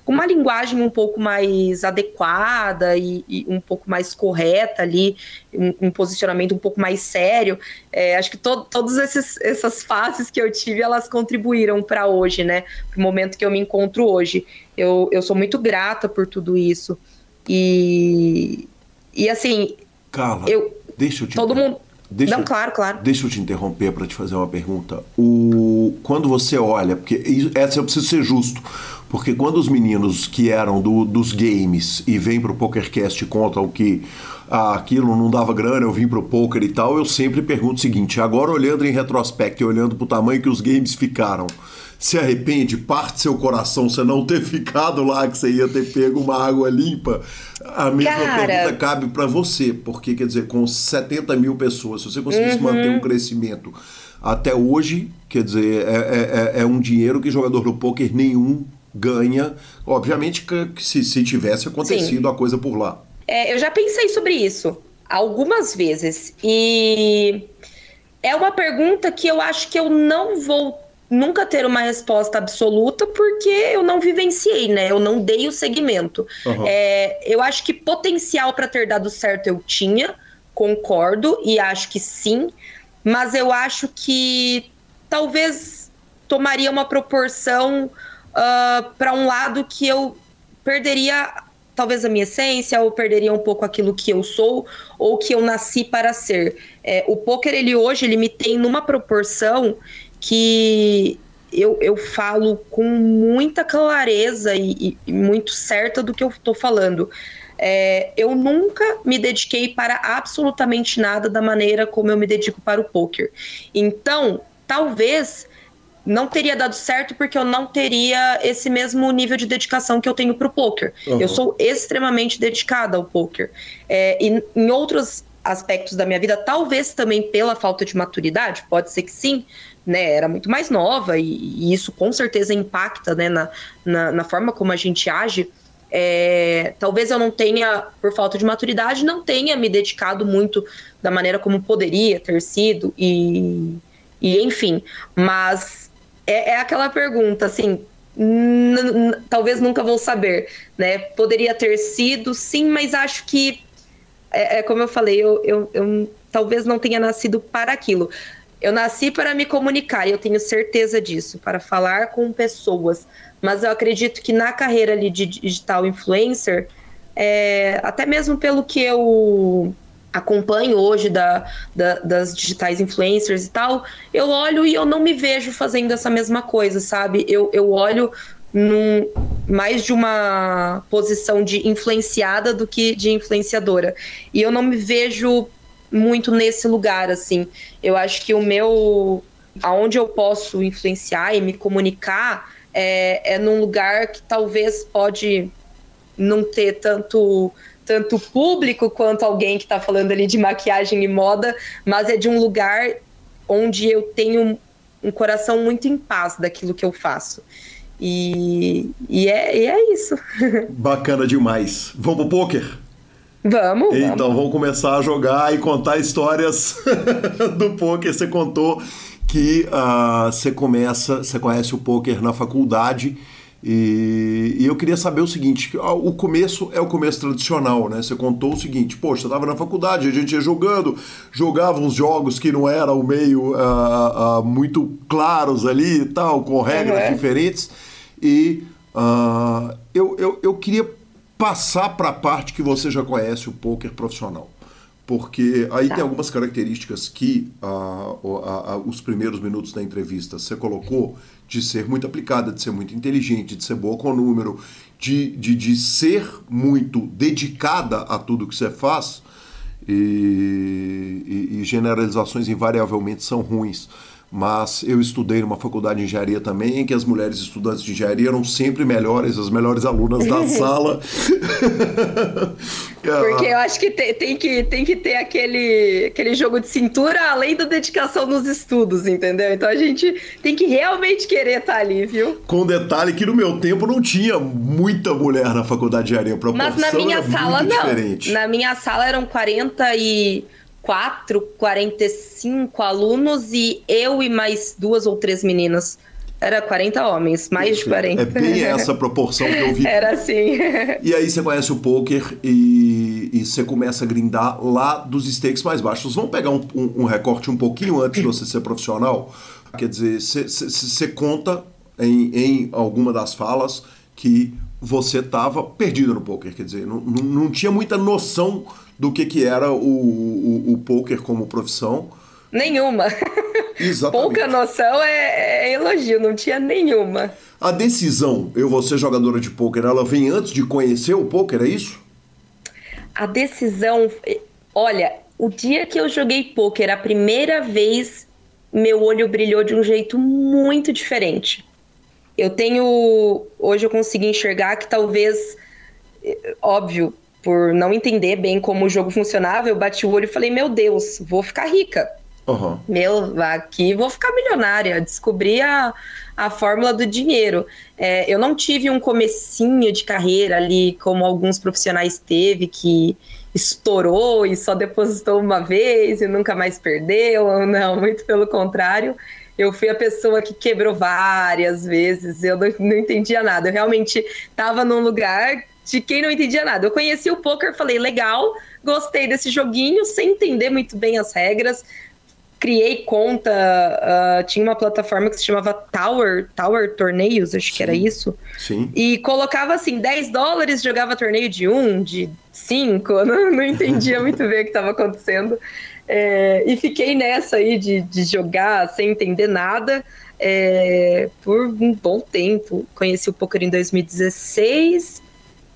uma linguagem um pouco mais adequada e, e um pouco mais correta ali, um, um posicionamento um pouco mais sério. É, acho que to, todas essas fases que eu tive, elas contribuíram para hoje, né? Para o momento que eu me encontro hoje. Eu, eu sou muito grata por tudo isso. E, e assim. Carla, eu, deixa eu te. Todo mundo. Deixa, Não, claro, claro. Deixa eu te interromper para te fazer uma pergunta. O, quando você olha, porque essa eu preciso ser justo, Porque quando os meninos que eram do, dos games e vêm pro PokerCast e contam que ah, aquilo não dava grana, eu vim pro poker e tal, eu sempre pergunto o seguinte: agora olhando em retrospecto e olhando pro tamanho que os games ficaram, se arrepende, parte seu coração você não ter ficado lá, que você ia ter pego uma água limpa? A mesma Cara... pergunta cabe para você, porque quer dizer, com 70 mil pessoas, se você conseguisse uhum. manter um crescimento até hoje, quer dizer, é, é, é, é um dinheiro que jogador do poker nenhum ganha. Obviamente que se, se tivesse acontecido Sim. a coisa por lá. É, eu já pensei sobre isso algumas vezes. E é uma pergunta que eu acho que eu não vou nunca ter uma resposta absoluta porque eu não vivenciei, né? Eu não dei o segmento. Uhum. É, eu acho que potencial para ter dado certo eu tinha, concordo e acho que sim, mas eu acho que talvez tomaria uma proporção uh, ah, para um lado que eu perderia talvez a minha essência ou perderia um pouco aquilo que eu sou ou que eu nasci para ser. É, o poker ele hoje ele me tem numa proporção que eu, eu falo com muita clareza e, e muito certa do que eu estou falando. É, eu nunca me dediquei para absolutamente nada da maneira como eu me dedico para o poker. Então, talvez não teria dado certo porque eu não teria esse mesmo nível de dedicação que eu tenho para o poker. Uhum. Eu sou extremamente dedicada ao poker. É, e em outros aspectos da minha vida, talvez também pela falta de maturidade, pode ser que sim, né? Era muito mais nova e, e isso com certeza impacta né, na, na, na forma como a gente age. É, talvez eu não tenha, por falta de maturidade, não tenha me dedicado muito da maneira como poderia ter sido, e, e enfim, mas é, é aquela pergunta, assim, talvez nunca vou saber, né? Poderia ter sido, sim, mas acho que, é, é como eu falei, eu, eu, eu, talvez não tenha nascido para aquilo. Eu nasci para me comunicar, e eu tenho certeza disso, para falar com pessoas. Mas eu acredito que na carreira ali de digital influencer, é, até mesmo pelo que eu acompanho hoje da, da, das digitais influencers e tal, eu olho e eu não me vejo fazendo essa mesma coisa, sabe? Eu, eu olho num, mais de uma posição de influenciada do que de influenciadora. E eu não me vejo muito nesse lugar, assim. Eu acho que o meu. aonde eu posso influenciar e me comunicar é, é num lugar que talvez pode não ter tanto tanto público quanto alguém que está falando ali de maquiagem e moda, mas é de um lugar onde eu tenho um coração muito em paz daquilo que eu faço. E, e, é, e é isso. Bacana demais. Vamos pro poker? Vamos. Então vamos. vamos começar a jogar e contar histórias do poker. Você contou que uh, você começa, você conhece o poker na faculdade e, e, eu queria saber o seguinte: o começo é o começo tradicional, né? Você contou o seguinte: poxa, eu estava na faculdade, a gente ia jogando, jogava uns jogos que não eram meio uh, uh, muito claros ali e tal, com regras uhum. diferentes. E eu, eu, eu queria passar para a parte que você já conhece o poker profissional porque aí tá. tem algumas características que os primeiros minutos da entrevista você colocou de ser muito aplicada, de ser muito inteligente, de ser boa com o número, de, de, de ser muito dedicada a tudo que você faz, e, e, e generalizações invariavelmente são ruins mas eu estudei numa faculdade de engenharia também, em que as mulheres estudantes de engenharia eram sempre melhores, as melhores alunas da sala. Porque eu acho que tem, tem, que tem que ter aquele, aquele jogo de cintura além da dedicação nos estudos, entendeu? Então a gente tem que realmente querer estar tá ali, viu? Com detalhe que no meu tempo não tinha muita mulher na faculdade de engenharia. Mas na minha sala não. Diferente. Na minha sala eram 40 e 44, 45 alunos e eu e mais duas ou três meninas. Era 40 homens, mais de 40. É bem essa proporção que eu vi. Era assim. E aí você conhece o poker e, e você começa a grindar lá dos stakes mais baixos. Vamos pegar um, um, um recorte um pouquinho antes de você ser profissional? Quer dizer, você conta em, em alguma das falas que você estava perdido no poker. Quer dizer, não, não, não tinha muita noção do que, que era o, o, o poker como profissão. Nenhuma. Exatamente. Pouca noção é, é elogio, não tinha nenhuma. A decisão, eu vou ser jogadora de pôquer, ela vem antes de conhecer o pôquer, é isso? A decisão, olha, o dia que eu joguei pôquer a primeira vez, meu olho brilhou de um jeito muito diferente. Eu tenho. Hoje eu consegui enxergar que talvez. Óbvio, por não entender bem como o jogo funcionava, eu bati o olho e falei: Meu Deus, vou ficar rica. Uhum. Meu, aqui vou ficar milionária. Descobri a, a fórmula do dinheiro. É, eu não tive um comecinho de carreira ali, como alguns profissionais teve, que estourou e só depositou uma vez e nunca mais perdeu. Não, muito pelo contrário. Eu fui a pessoa que quebrou várias vezes, eu não, não entendia nada. Eu realmente estava num lugar de quem não entendia nada. Eu conheci o poker, falei, legal, gostei desse joguinho, sem entender muito bem as regras. Criei conta, uh, tinha uma plataforma que se chamava Tower, Tower Torneios, acho Sim. que era isso. Sim. E colocava assim, 10 dólares, jogava torneio de 1, de 5, não, não entendia muito bem o que estava acontecendo. É, e fiquei nessa aí de, de jogar sem entender nada é, por um bom tempo. Conheci o poker em 2016,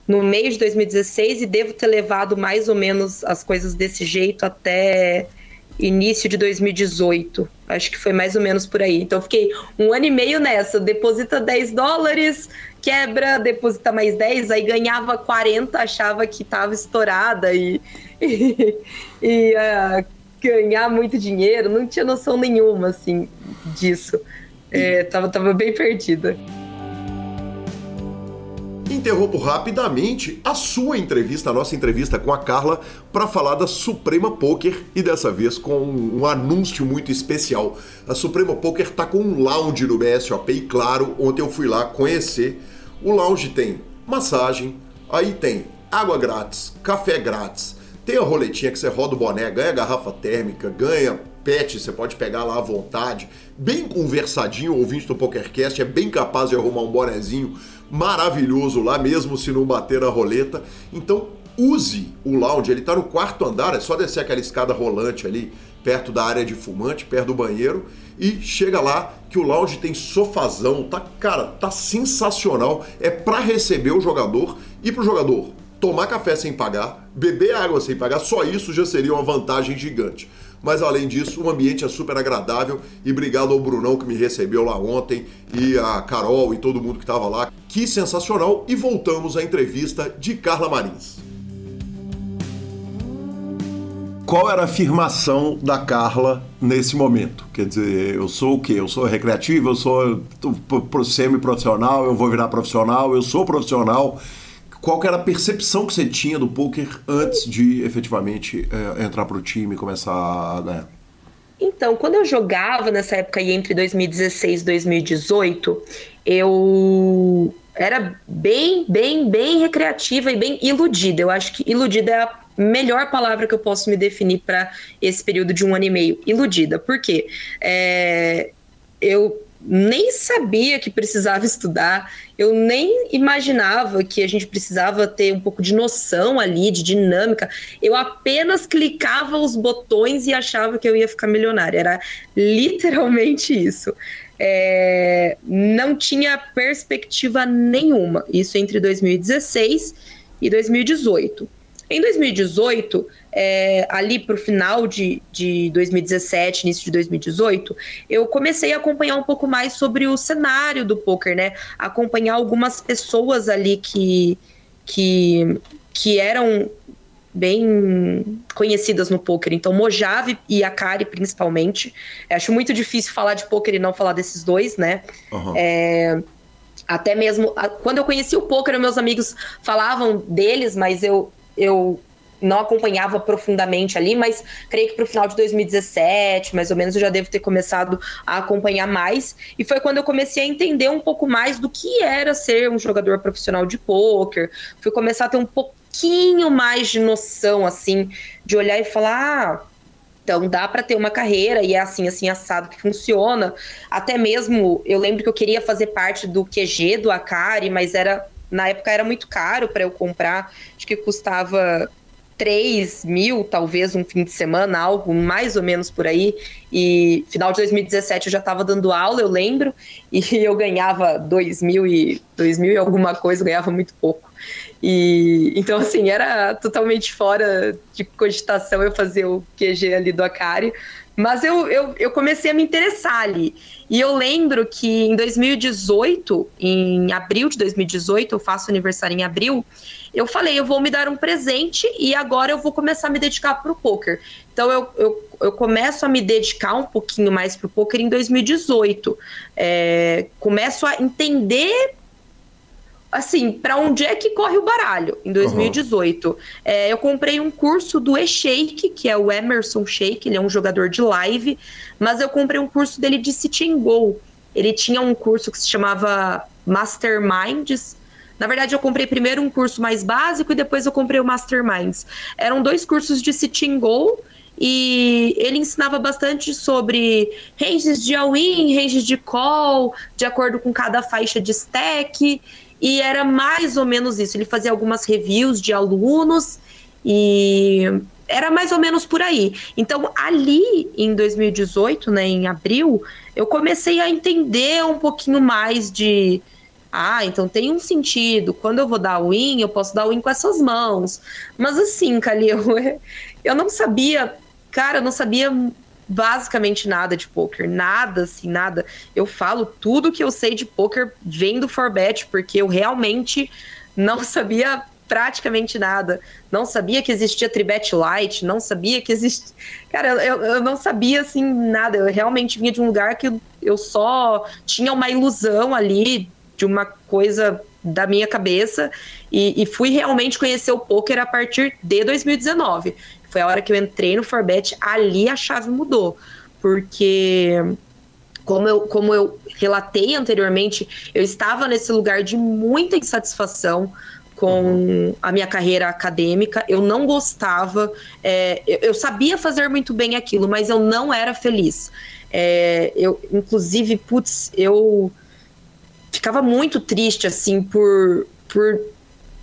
no meio de 2016, e devo ter levado mais ou menos as coisas desse jeito até início de 2018. Acho que foi mais ou menos por aí. Então fiquei um ano e meio nessa. Deposita 10 dólares, quebra, deposita mais 10, aí ganhava 40, achava que estava estourada e, e, e uh, ganhar muito dinheiro, não tinha noção nenhuma, assim, disso. É, tava, tava bem perdida. Interrompo rapidamente a sua entrevista, a nossa entrevista com a Carla, para falar da Suprema Poker e dessa vez com um anúncio muito especial. A Suprema Poker está com um lounge no BSOP e, claro, ontem eu fui lá conhecer. O lounge tem massagem, aí tem água grátis, café grátis, tem a roletinha que você roda o boné, ganha garrafa térmica, ganha pet, você pode pegar lá à vontade. Bem conversadinho, ouvinte do PokerCast é bem capaz de arrumar um bonezinho maravilhoso lá, mesmo se não bater a roleta. Então, use o lounge, ele está no quarto andar, é só descer aquela escada rolante ali, perto da área de fumante, perto do banheiro, e chega lá que o lounge tem sofazão, tá, cara, tá sensacional. É para receber o jogador e pro jogador tomar café sem pagar, beber água sem pagar, só isso já seria uma vantagem gigante. Mas além disso, o ambiente é super agradável e obrigado ao Brunão que me recebeu lá ontem e a Carol e todo mundo que estava lá. Que sensacional! E voltamos à entrevista de Carla Marins. Qual era a afirmação da Carla nesse momento? Quer dizer, eu sou o quê? Eu sou recreativo, eu sou semi-profissional, eu vou virar profissional, eu sou profissional qual era a percepção que você tinha do poker antes de efetivamente é, entrar para o time e começar ganhar? Então, quando eu jogava nessa época aí entre 2016 e 2018, eu era bem, bem, bem recreativa e bem iludida. Eu acho que iludida é a melhor palavra que eu posso me definir para esse período de um ano e meio. Iludida. Por quê? É, eu nem sabia que precisava estudar, eu nem imaginava que a gente precisava ter um pouco de noção ali, de dinâmica. Eu apenas clicava os botões e achava que eu ia ficar milionária. Era literalmente isso. É, não tinha perspectiva nenhuma. Isso entre 2016 e 2018. Em 2018, é, ali para o final de, de 2017, início de 2018, eu comecei a acompanhar um pouco mais sobre o cenário do poker, né? Acompanhar algumas pessoas ali que, que, que eram bem conhecidas no poker. Então, Mojave e Akari, principalmente. Eu acho muito difícil falar de poker e não falar desses dois, né? Uhum. É, até mesmo quando eu conheci o poker, meus amigos falavam deles, mas eu, eu não acompanhava profundamente ali, mas creio que para o final de 2017, mais ou menos, eu já devo ter começado a acompanhar mais. E foi quando eu comecei a entender um pouco mais do que era ser um jogador profissional de pôquer. Fui começar a ter um pouquinho mais de noção, assim, de olhar e falar. Ah, então dá para ter uma carreira e é assim, assim, assado que funciona. Até mesmo, eu lembro que eu queria fazer parte do QG do Akari, mas era na época era muito caro para eu comprar. Acho que custava 3 mil, talvez um fim de semana, algo mais ou menos por aí. E final de 2017 eu já estava dando aula, eu lembro, e eu ganhava 2 mil e, 2 mil e alguma coisa, ganhava muito pouco. E então, assim, era totalmente fora de cogitação eu fazer o QG ali do Acari. Mas eu, eu, eu comecei a me interessar ali. E eu lembro que em 2018, em abril de 2018, eu faço aniversário em abril, eu falei, eu vou me dar um presente e agora eu vou começar a me dedicar para o poker. Então eu, eu, eu, começo a me dedicar um pouquinho mais para o poker em 2018. É, começo a entender assim, para onde é que corre o baralho em 2018. Uhum. É, eu comprei um curso do E-Shake, que é o Emerson Shake, ele é um jogador de live, mas eu comprei um curso dele de Sit and Go. Ele tinha um curso que se chamava Masterminds, na verdade, eu comprei primeiro um curso mais básico e depois eu comprei o Masterminds. Eram dois cursos de Sitting Goal e ele ensinava bastante sobre ranges de all-in, ranges de call, de acordo com cada faixa de stack. E era mais ou menos isso. Ele fazia algumas reviews de alunos e era mais ou menos por aí. Então, ali em 2018, né, em abril, eu comecei a entender um pouquinho mais de ah, então tem um sentido. Quando eu vou dar win, eu posso dar win com essas mãos. Mas assim, Calil, eu não sabia, cara, eu não sabia basicamente nada de poker, nada assim, nada. Eu falo tudo que eu sei de poker vem do Forbet, porque eu realmente não sabia praticamente nada. Não sabia que existia Tribet Light, não sabia que existia. Cara, eu, eu não sabia assim nada. Eu realmente vinha de um lugar que eu só tinha uma ilusão ali de uma coisa da minha cabeça e, e, fui realmente conhecer o poker a partir de 2019. Foi a hora que eu entrei no Forbet, ali a chave mudou. Porque, como eu, como eu relatei anteriormente, eu estava nesse lugar de muita insatisfação com a minha carreira acadêmica. Eu não gostava, é, eu, eu, sabia fazer muito bem aquilo, mas eu não era feliz. É, eu, inclusive, putz, eu ficava muito triste, assim, por, por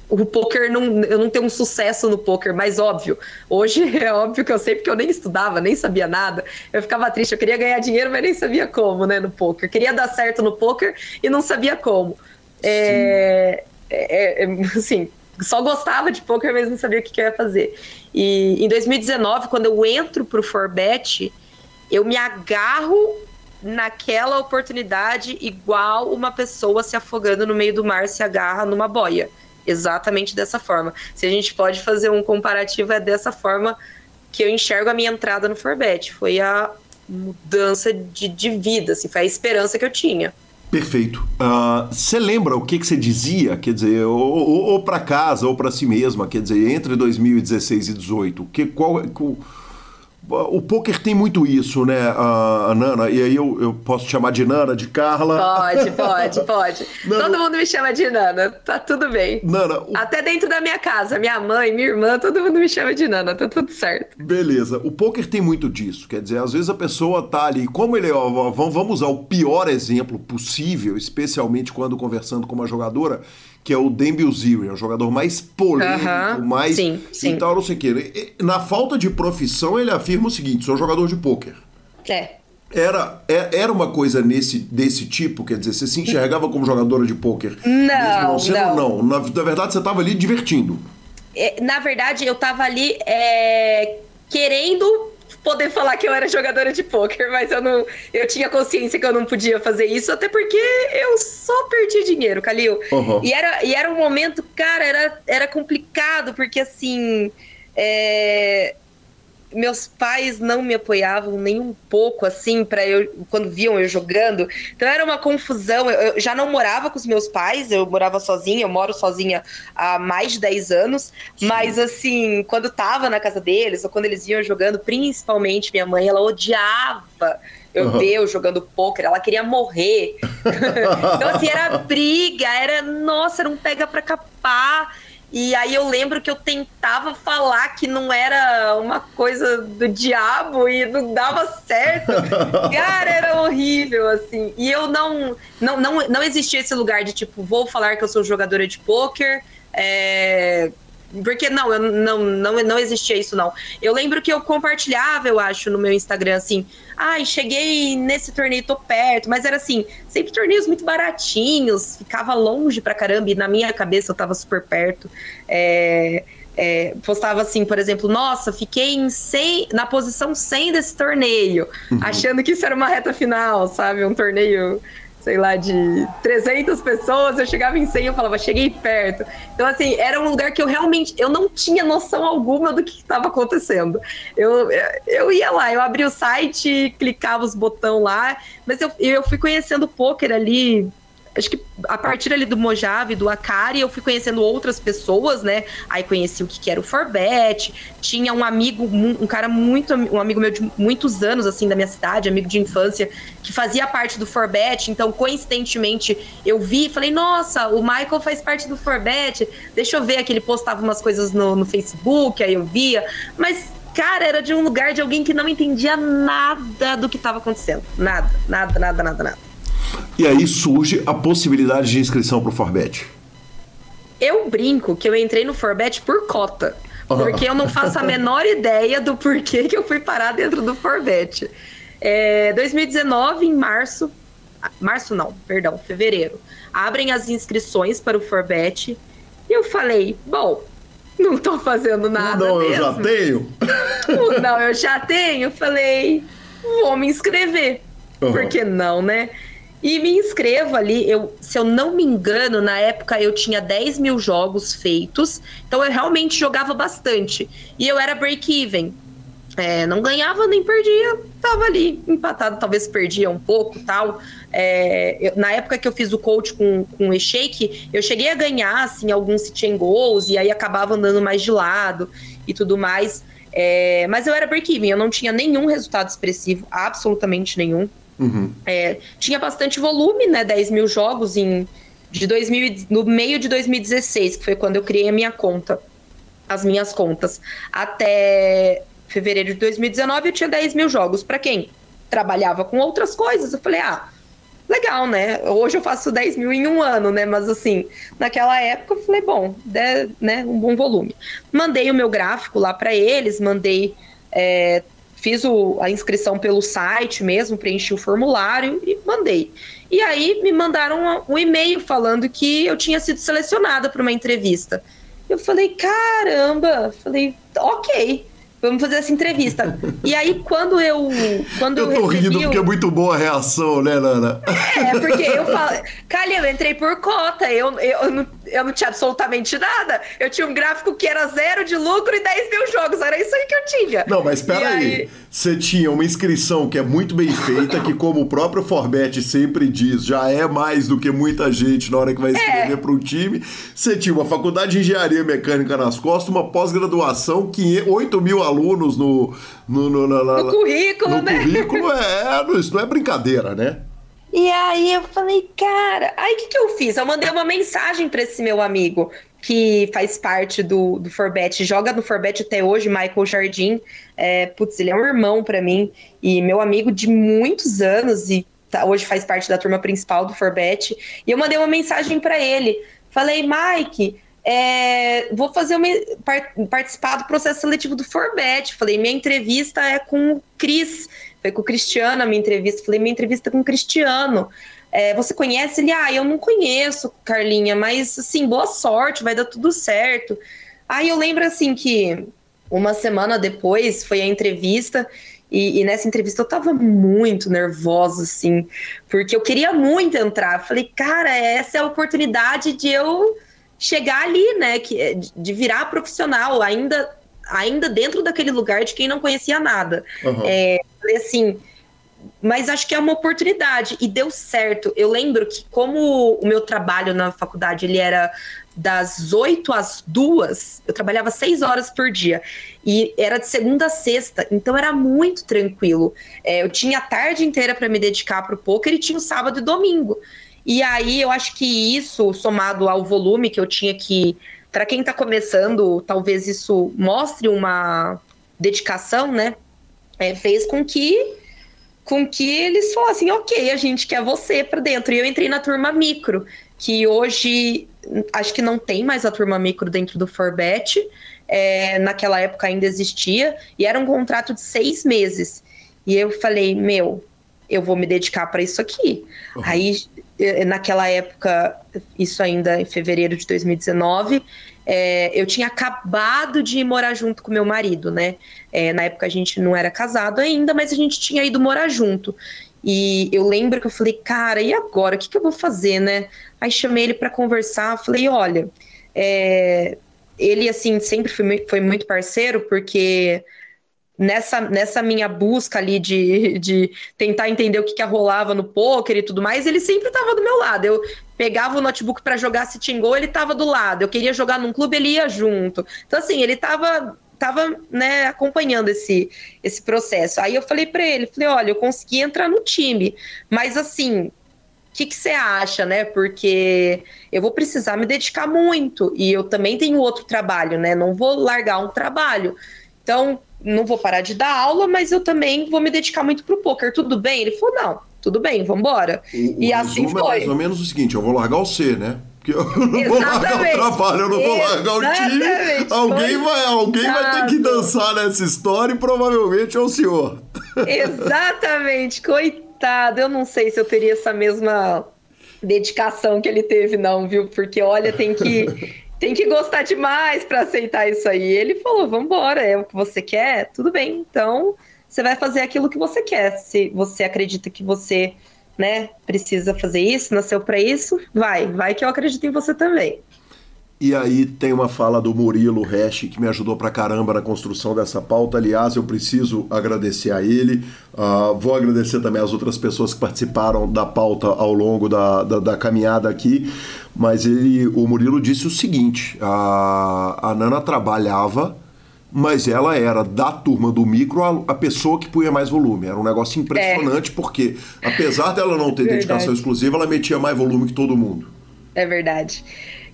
o poker não, eu não ter um sucesso no poker, mas óbvio. Hoje é óbvio que eu sei porque eu nem estudava, nem sabia nada. Eu ficava triste, eu queria ganhar dinheiro, mas nem sabia como, né, no poker. Queria dar certo no poker e não sabia como. É, é, é, assim, só gostava de poker, mas não sabia o que, que eu ia fazer. E em 2019, quando eu entro pro Forbet, eu me agarro naquela oportunidade igual uma pessoa se afogando no meio do mar se agarra numa boia. Exatamente dessa forma. Se a gente pode fazer um comparativo, é dessa forma que eu enxergo a minha entrada no Forbet. Foi a mudança de, de vida, assim, foi a esperança que eu tinha. Perfeito. Você uh, lembra o que, você dizia, quer dizer, ou, ou, ou para casa ou para si mesma, quer dizer, entre 2016 e 2018? Que, qual, qual o poker tem muito isso, né, a, Nana? E aí eu, eu posso chamar de Nana, de Carla? Pode, pode, pode. Nana, todo mundo me chama de Nana, tá tudo bem. Nana. O... Até dentro da minha casa, minha mãe, minha irmã, todo mundo me chama de Nana, tá tudo certo. Beleza. O poker tem muito disso, quer dizer, às vezes a pessoa tá ali, como ele, ó, vamos usar o pior exemplo possível, especialmente quando conversando com uma jogadora, que é o Demby Ziri, é o jogador mais polêmico, uh -huh. mais sim, sim. e tal, não sei o quê. Na falta de profissão, ele afirma o seguinte: sou jogador de pôquer. É. Era, é, era uma coisa nesse, desse tipo, quer dizer, você se enxergava como jogadora de pôquer? Não, não, não. não. Na, na verdade, você estava ali divertindo. É, na verdade, eu estava ali é, querendo poder falar que eu era jogadora de pôquer, mas eu não. Eu tinha consciência que eu não podia fazer isso, até porque eu só perdi dinheiro, Calil. Uhum. E, era, e era um momento, cara, era, era complicado, porque assim. É, meus pais não me apoiavam nem um pouco, assim, para eu quando viam eu jogando. Então era uma confusão. Eu, eu, já não morava com os meus pais, eu morava sozinha, eu moro sozinha há mais de 10 anos. Sim. Mas assim, quando tava na casa deles, ou quando eles iam jogando, principalmente minha mãe, ela odiava eu uhum. jogando pôquer, ela queria morrer. então, assim, era briga, era, nossa, era um pega pra capar. E aí eu lembro que eu tentava falar que não era uma coisa do diabo e não dava certo. Cara, era horrível, assim. E eu não, não, não, não existia esse lugar de tipo, vou falar que eu sou jogadora de pôquer. É, Porque não, eu não, não, não existia isso, não. Eu lembro que eu compartilhava, eu acho, no meu Instagram, assim, ai, cheguei nesse torneio, tô perto, mas era assim, sempre torneios muito baratinhos, ficava longe pra caramba, e na minha cabeça eu tava super perto. É, é, postava assim, por exemplo, nossa, fiquei em 100, na posição 100 desse torneio, uhum. achando que isso era uma reta final, sabe? Um torneio sei lá, de 300 pessoas, eu chegava em 100 e eu falava, cheguei perto. Então, assim, era um lugar que eu realmente, eu não tinha noção alguma do que estava acontecendo. Eu, eu ia lá, eu abri o site, clicava os botões lá, mas eu, eu fui conhecendo o poker ali acho que a partir ali do Mojave, do Akari, eu fui conhecendo outras pessoas, né? Aí conheci o que era o Forbet, tinha um amigo, um cara muito, um amigo meu de muitos anos, assim, da minha cidade, amigo de infância, que fazia parte do Forbet, então, coincidentemente, eu vi e falei, nossa, o Michael faz parte do Forbet, deixa eu ver que ele postava umas coisas no, no Facebook, aí eu via, mas cara, era de um lugar de alguém que não entendia nada do que estava acontecendo. Nada, nada, nada, nada, nada. E aí surge a possibilidade de inscrição para o Forbet. Eu brinco que eu entrei no Forbet por cota. Porque eu não faço a menor ideia do porquê que eu fui parar dentro do Forbet. É, 2019, em março. Março não, perdão, fevereiro. Abrem as inscrições para o Forbet. E eu falei, bom, não estou fazendo nada. Não, mesmo. eu já tenho. Não, eu já tenho. Falei, vou me inscrever. Uhum. Por que não, né? E me inscrevo ali. Eu, se eu não me engano, na época eu tinha 10 mil jogos feitos. Então eu realmente jogava bastante. E eu era break-even. É, não ganhava nem perdia, tava ali empatado, talvez perdia um pouco tal. É, eu, na época que eu fiz o coach com, com o E-Shake, eu cheguei a ganhar assim, alguns sit goals e aí acabava andando mais de lado e tudo mais. É, mas eu era break-even, eu não tinha nenhum resultado expressivo, absolutamente nenhum. Uhum. É, tinha bastante volume, né? 10 mil jogos em, de 2000, no meio de 2016, que foi quando eu criei a minha conta, as minhas contas. Até fevereiro de 2019 eu tinha 10 mil jogos. Para quem trabalhava com outras coisas, eu falei, ah, legal, né? Hoje eu faço 10 mil em um ano, né? Mas assim, naquela época eu falei, bom, de, né? Um bom volume. Mandei o meu gráfico lá para eles, mandei. É, fiz o, a inscrição pelo site mesmo, preenchi o formulário e mandei. E aí me mandaram um, um e-mail falando que eu tinha sido selecionada para uma entrevista. Eu falei, caramba, falei, ok. Vamos fazer essa entrevista. E aí, quando eu. Quando eu tô eu rindo porque é muito boa a reação, né, Nana? É, porque eu falo. Calha, eu entrei por cota. Eu, eu, eu, não, eu não tinha absolutamente nada. Eu tinha um gráfico que era zero de lucro e 10 mil jogos. Era isso aí que eu tinha. Não, mas espera aí. aí. Você tinha uma inscrição que é muito bem feita, que, como o próprio Forbet sempre diz, já é mais do que muita gente na hora que vai escrever é. para um time. Você tinha uma faculdade de engenharia mecânica nas costas, uma pós-graduação, 8 mil alunos no, no, no, na, na, no currículo, no né? currículo, é, isso não é brincadeira, né? E aí eu falei, cara, aí o que, que eu fiz? Eu mandei uma mensagem para esse meu amigo que faz parte do, do Forbet, joga no Forbet até hoje, Michael Jardim. É, putz, ele é um irmão para mim e meu amigo de muitos anos e tá, hoje faz parte da turma principal do Forbet. E eu mandei uma mensagem para ele. Falei, Mike, é, vou fazer uma, participar do processo seletivo do Forbet. Falei, minha entrevista é com o Cris foi com o Cristiano a minha entrevista. Falei, minha entrevista com o Cristiano. É, você conhece ele? Ah, eu não conheço, Carlinha, mas assim, boa sorte, vai dar tudo certo. Aí eu lembro assim que uma semana depois foi a entrevista. E, e, nessa entrevista eu tava muito nervosa, assim, porque eu queria muito entrar. Falei, cara, essa é a oportunidade de eu chegar ali, né? Que, de virar profissional, ainda ainda dentro daquele lugar de quem não conhecia nada. Uhum. É, assim, mas acho que é uma oportunidade e deu certo. Eu lembro que como o meu trabalho na faculdade ele era das 8 às 2, eu trabalhava 6 horas por dia. E era de segunda a sexta, então era muito tranquilo. É, eu tinha a tarde inteira para me dedicar para o poker e tinha o sábado e domingo. E aí eu acho que isso, somado ao volume que eu tinha que para quem está começando, talvez isso mostre uma dedicação, né? É, fez com que com que eles falassem, ok, a gente quer você para dentro. E eu entrei na turma micro, que hoje acho que não tem mais a turma micro dentro do Forbet. É, naquela época ainda existia, e era um contrato de seis meses. E eu falei, meu, eu vou me dedicar para isso aqui. Uhum. Aí, naquela época, isso ainda em fevereiro de 2019, é, eu tinha acabado de morar junto com meu marido, né? É, na época a gente não era casado ainda, mas a gente tinha ido morar junto. E eu lembro que eu falei, cara, e agora? O que, que eu vou fazer, né? Aí chamei ele para conversar, falei, olha, é... ele, assim, sempre foi, foi muito parceiro, porque nessa, nessa minha busca ali de, de tentar entender o que, que rolava no poker e tudo mais, ele sempre estava do meu lado. Eu pegava o notebook para jogar Sitting Go, ele estava do lado. Eu queria jogar num clube, ele ia junto. Então, assim, ele estava tava, né, acompanhando esse, esse processo. Aí eu falei para ele, falei, olha, eu consegui entrar no time, mas assim, o que você acha, né? Porque eu vou precisar me dedicar muito e eu também tenho outro trabalho, né? Não vou largar um trabalho. Então, não vou parar de dar aula, mas eu também vou me dedicar muito pro poker. Tudo bem? Ele falou: não, tudo bem, vamos embora. E assim foi. É mais ou menos o seguinte: eu vou largar o C, né? Porque eu não Exatamente. vou largar o trabalho, eu não vou largar o time. Alguém, vai, alguém vai ter que dançar nessa história e provavelmente é o senhor. Exatamente, coitado. Eu não sei se eu teria essa mesma dedicação que ele teve, não, viu? Porque olha, tem que tem que gostar demais para aceitar isso aí. Ele falou: vambora, é o que você quer? Tudo bem, então você vai fazer aquilo que você quer. Se você acredita que você né, precisa fazer isso, nasceu para isso, vai, vai que eu acredito em você também. E aí tem uma fala do Murilo Resch que me ajudou pra caramba na construção dessa pauta. Aliás, eu preciso agradecer a ele. Uh, vou agradecer também as outras pessoas que participaram da pauta ao longo da, da, da caminhada aqui. Mas ele, o Murilo disse o seguinte: a, a Nana trabalhava, mas ela era da turma do micro a, pessoa que punha mais volume. Era um negócio impressionante, é. porque apesar dela não ter verdade. dedicação exclusiva, ela metia mais volume que todo mundo. É verdade.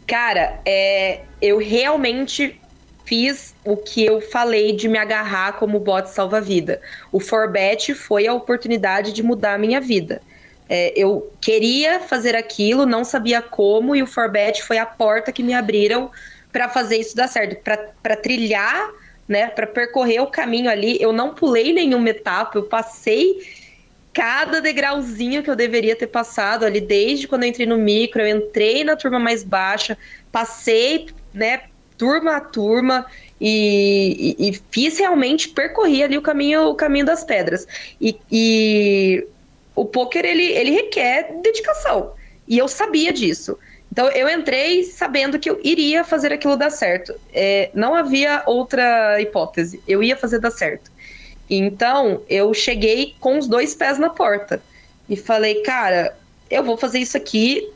Cara, é, eu realmente fiz o que eu falei de me agarrar como bot salva-vida. O Forbet foi a oportunidade de mudar a minha vida. É, eu queria fazer aquilo, não sabia como, e o Forbet foi a porta que me abriram para fazer isso dar certo, para trilhar, né, para percorrer o caminho ali. Eu não pulei nenhuma etapa, eu passei cada degrauzinho que eu deveria ter passado ali desde quando eu entrei no micro, eu entrei na turma mais baixa, passei, né, turma a turma e, e, e fiz realmente percorri ali o caminho, o caminho das pedras. E, e o poker ele, ele requer dedicação e eu sabia disso. Então eu entrei sabendo que eu iria fazer aquilo dar certo. É, não havia outra hipótese. Eu ia fazer dar certo. Então, eu cheguei com os dois pés na porta e falei, cara, eu vou fazer isso aqui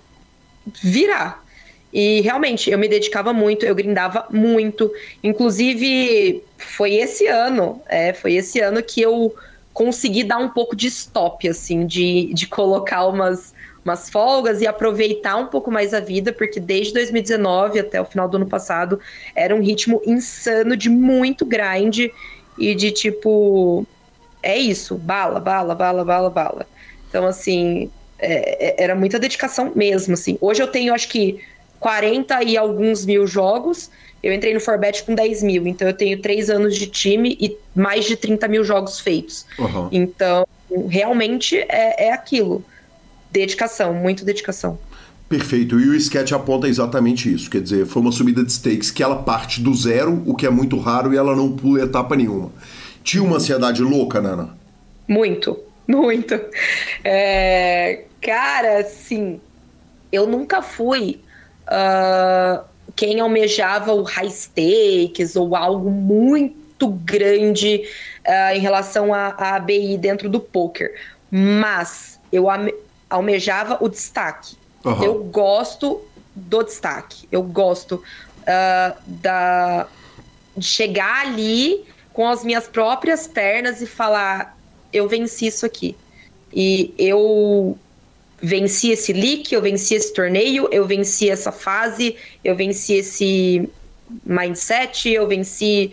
virar. E realmente, eu me dedicava muito, eu grindava muito. Inclusive, foi esse ano, é, foi esse ano que eu consegui dar um pouco de stop, assim, de, de colocar umas, umas folgas e aproveitar um pouco mais a vida, porque desde 2019 até o final do ano passado era um ritmo insano de muito grind e de tipo, é isso, bala, bala, bala, bala, bala. Então, assim, é, é era muita dedicação mesmo, assim. Hoje eu tenho, acho que, 40 e alguns mil jogos. Eu entrei no Forbet com 10 mil, então eu tenho três anos de time e mais de 30 mil jogos feitos. Uhum. Então, realmente é, é aquilo. Dedicação, muita dedicação. Perfeito. E o sketch aponta exatamente isso. Quer dizer, foi uma subida de stakes que ela parte do zero, o que é muito raro, e ela não pula etapa nenhuma. Tinha uma ansiedade louca, Nana? Muito, muito. É, cara, sim. Eu nunca fui uh, quem almejava o high stakes ou algo muito grande uh, em relação à ABI dentro do poker. Mas eu almejava o destaque. Uhum. Eu gosto do destaque. Eu gosto uh, da, de chegar ali com as minhas próprias pernas e falar: eu venci isso aqui. E eu venci esse leak, eu venci esse torneio, eu venci essa fase, eu venci esse mindset, eu venci.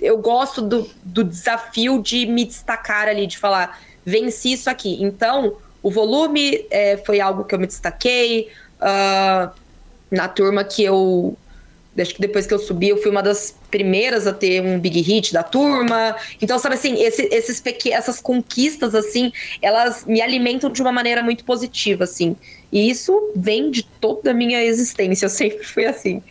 Eu gosto do, do desafio de me destacar ali, de falar: venci isso aqui. Então, o volume é, foi algo que eu me destaquei. Uh, na turma que eu acho que depois que eu subi, eu fui uma das primeiras a ter um big hit da turma. Então, sabe assim, esse, esses essas conquistas, assim, elas me alimentam de uma maneira muito positiva, assim. E isso vem de toda a minha existência, eu sempre fui assim.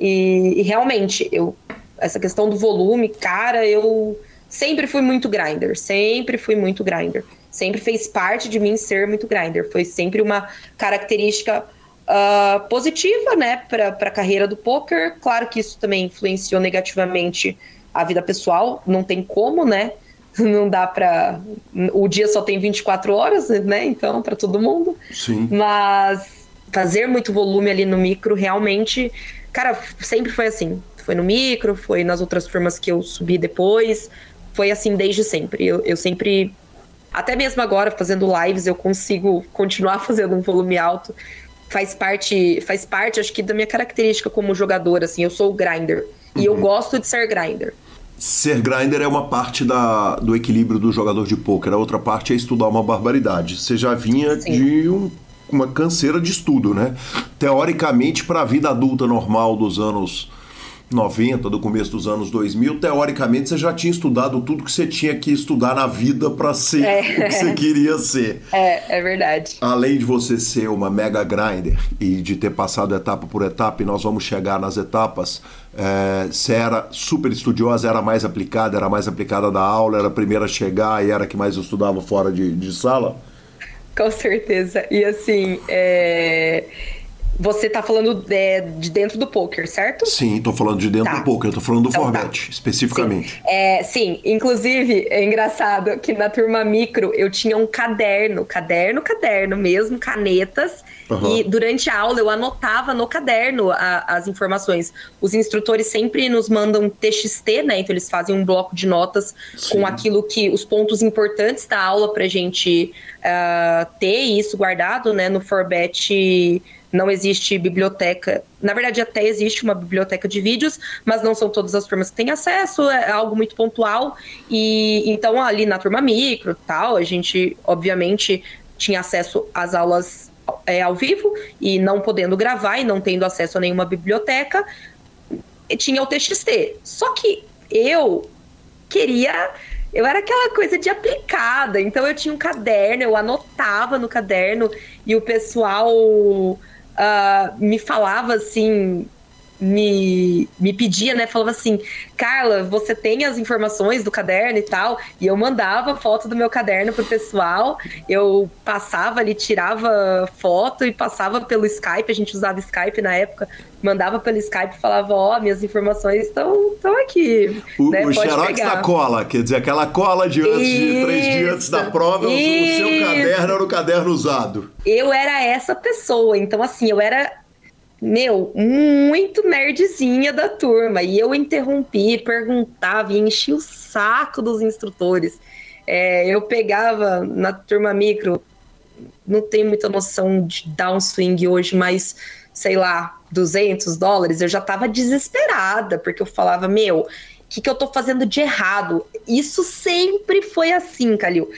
E, e realmente, eu essa questão do volume, cara, eu sempre fui muito grinder, sempre fui muito grinder. Sempre fez parte de mim ser muito grinder. Foi sempre uma característica uh, positiva, né, para a carreira do poker. Claro que isso também influenciou negativamente a vida pessoal, não tem como, né? Não dá para o dia só tem 24 horas, né? Então, para todo mundo. Sim. Mas fazer muito volume ali no micro realmente, cara, sempre foi assim. Foi no micro, foi nas outras turmas que eu subi depois. Foi assim desde sempre. Eu, eu sempre até mesmo agora fazendo lives eu consigo continuar fazendo um volume alto faz parte, faz parte, acho que, da minha característica como jogador, assim, eu sou grinder. E eu uhum. gosto de ser grinder. Ser grinder é uma parte da, do equilíbrio do jogador de pôquer, a outra parte é estudar uma barbaridade. Você já vinha Sim. de um, uma canseira de estudo, né? Teoricamente, para a vida adulta normal dos anos 90, do começo dos anos 2000, teoricamente você já tinha estudado tudo que você tinha que estudar na vida para ser é. o que você queria ser. É, é verdade. Além de você ser uma mega grinder e de ter passado etapa por etapa, e nós vamos chegar nas etapas, é, você era super estudiosa, era mais aplicada, era mais aplicada da aula, era a primeira a chegar e era a que mais estudava fora de, de sala? Com certeza. E assim, é você tá falando é, de dentro do poker, certo? Sim, tô falando de dentro tá. do poker, eu tô falando do então, Forbet, tá. especificamente. Sim. É, sim, inclusive, é engraçado que na turma micro eu tinha um caderno, caderno, caderno mesmo, canetas, uhum. e durante a aula eu anotava no caderno a, as informações. Os instrutores sempre nos mandam TXT, né? Então eles fazem um bloco de notas sim. com aquilo que, os pontos importantes da aula pra gente uh, ter isso guardado, né? No Forbet não existe biblioteca. Na verdade, até existe uma biblioteca de vídeos, mas não são todas as turmas que têm acesso, é algo muito pontual. E então, ali na turma micro tal, a gente, obviamente, tinha acesso às aulas é, ao vivo e não podendo gravar e não tendo acesso a nenhuma biblioteca, tinha o TXT. Só que eu queria eu era aquela coisa de aplicada, então eu tinha um caderno, eu anotava no caderno e o pessoal uh, me falava assim, me, me pedia, né? Falava assim, Carla, você tem as informações do caderno e tal? E eu mandava foto do meu caderno pro pessoal, eu passava ali, tirava foto e passava pelo Skype, a gente usava Skype na época, mandava pelo Skype e falava, ó, oh, minhas informações estão aqui. O, né? o xerox da cola, quer dizer, aquela cola de antes isso, de três dias antes da prova, isso. o seu caderno era o caderno usado. Eu era essa pessoa, então assim, eu era meu, muito nerdzinha da turma. E eu interrompi, perguntava e enchi o saco dos instrutores. É, eu pegava na turma micro, não tenho muita noção de downswing hoje, mas sei lá, 200 dólares, eu já tava desesperada, porque eu falava, meu, o que, que eu tô fazendo de errado? Isso sempre foi assim, Calil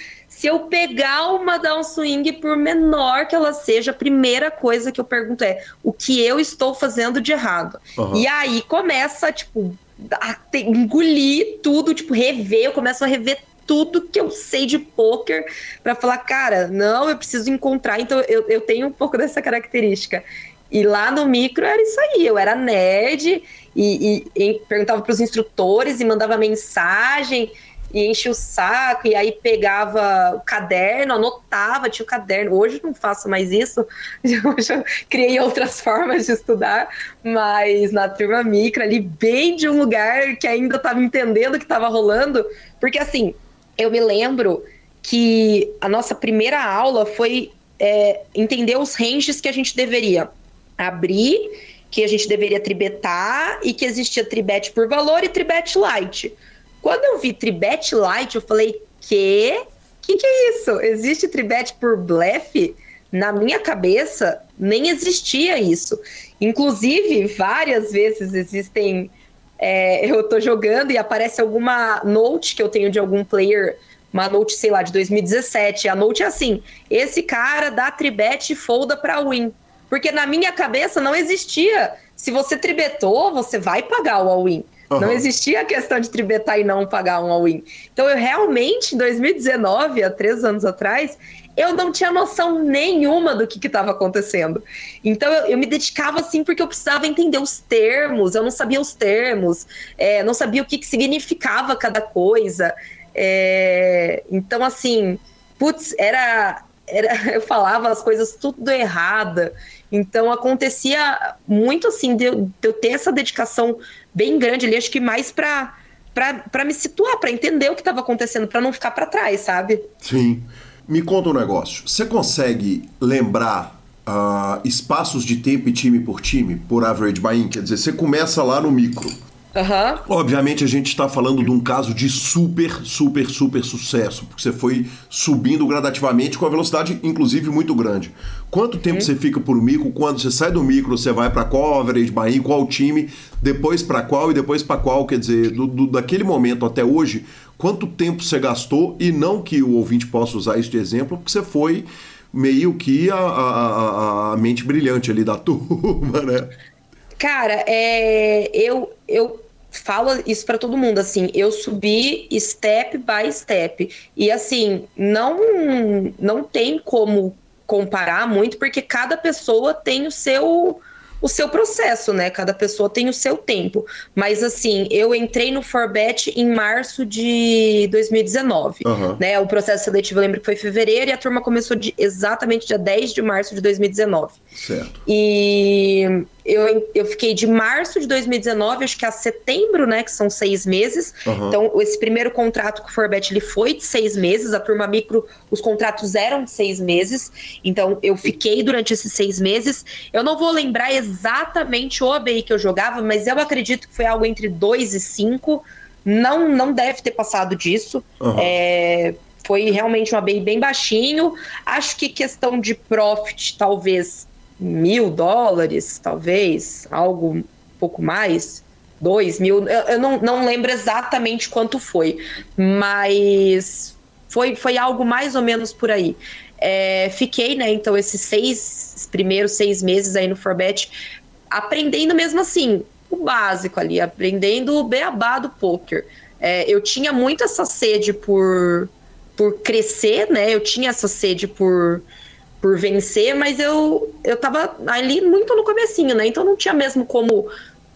se eu pegar uma downswing, por menor que ela seja, a primeira coisa que eu pergunto é o que eu estou fazendo de errado. Uhum. E aí começa, tipo, a engolir tudo, tipo, rever, eu começo a rever tudo que eu sei de poker para falar, cara, não, eu preciso encontrar. Então eu, eu tenho um pouco dessa característica. E lá no micro era isso aí, eu era nerd e, e, e perguntava para os instrutores e mandava mensagem e enche o saco, e aí pegava o caderno, anotava, tinha o caderno. Hoje não faço mais isso, hoje eu criei outras formas de estudar, mas na turma micro, ali, bem de um lugar que ainda estava entendendo o que estava rolando, porque assim, eu me lembro que a nossa primeira aula foi é, entender os ranges que a gente deveria abrir, que a gente deveria tribetar e que existia tribet por valor e tribet light. Quando eu vi Tribet Light, eu falei, que? Que que é isso? Existe Tribet por blefe? Na minha cabeça, nem existia isso. Inclusive, várias vezes existem. É, eu tô jogando e aparece alguma note que eu tenho de algum player, uma note, sei lá, de 2017. A note é assim: esse cara dá tribet e folda pra win. Porque na minha cabeça não existia. Se você tribetou, você vai pagar o all-in. Uhum. Não existia a questão de tribetar e não pagar um all-in. Então, eu realmente, em 2019, há três anos atrás, eu não tinha noção nenhuma do que estava acontecendo. Então eu, eu, me dedicava assim porque eu precisava entender os termos, eu não sabia os termos, é, não sabia o que, que significava cada coisa. É, então, assim, putz, era, era. Eu falava as coisas tudo errada. Então acontecia muito assim de eu, de eu ter essa dedicação bem grande ali, acho que mais para para me situar, para entender o que estava acontecendo, para não ficar para trás, sabe? Sim. Me conta um negócio. Você consegue lembrar uh, espaços de tempo e time por time, por average buy-in? Quer dizer, você começa lá no micro. Uhum. Obviamente a gente está falando de um caso de super, super, super sucesso, porque você foi subindo gradativamente com a velocidade, inclusive, muito grande. Quanto tempo uhum. você fica por micro? Quando você sai do micro, você vai para qual average buy-in, qual time, depois para qual e depois para qual? Quer dizer, do, do, daquele momento até hoje, quanto tempo você gastou e não que o ouvinte possa usar isso de exemplo, porque você foi meio que a, a, a mente brilhante ali da turma, né? Cara, é, eu, eu falo isso para todo mundo, assim, eu subi step by step. E assim, não, não tem como comparar muito, porque cada pessoa tem o seu o seu processo, né? Cada pessoa tem o seu tempo. Mas assim, eu entrei no Forbet em março de 2019. Uhum. Né? O processo seletivo eu lembro que foi em fevereiro e a turma começou de, exatamente dia 10 de março de 2019. Certo. E eu, eu fiquei de março de 2019, acho que a setembro, né? Que são seis meses. Uhum. Então, esse primeiro contrato com o Forbet ele foi de seis meses. A turma micro, os contratos eram de seis meses. Então, eu fiquei durante esses seis meses. Eu não vou lembrar exatamente o ABI que eu jogava, mas eu acredito que foi algo entre dois e cinco. Não, não deve ter passado disso. Uhum. É, foi realmente um ABI bem baixinho. Acho que questão de profit, talvez mil dólares, talvez, algo um pouco mais, dois mil, eu, eu não, não lembro exatamente quanto foi, mas foi, foi algo mais ou menos por aí. É, fiquei, né, então, esses seis primeiros seis meses aí no Forbet, aprendendo mesmo assim, o básico ali, aprendendo o beabá do poker. É, eu tinha muito essa sede por, por crescer, né? Eu tinha essa sede por por vencer, mas eu eu tava ali muito no comecinho, né? Então não tinha mesmo como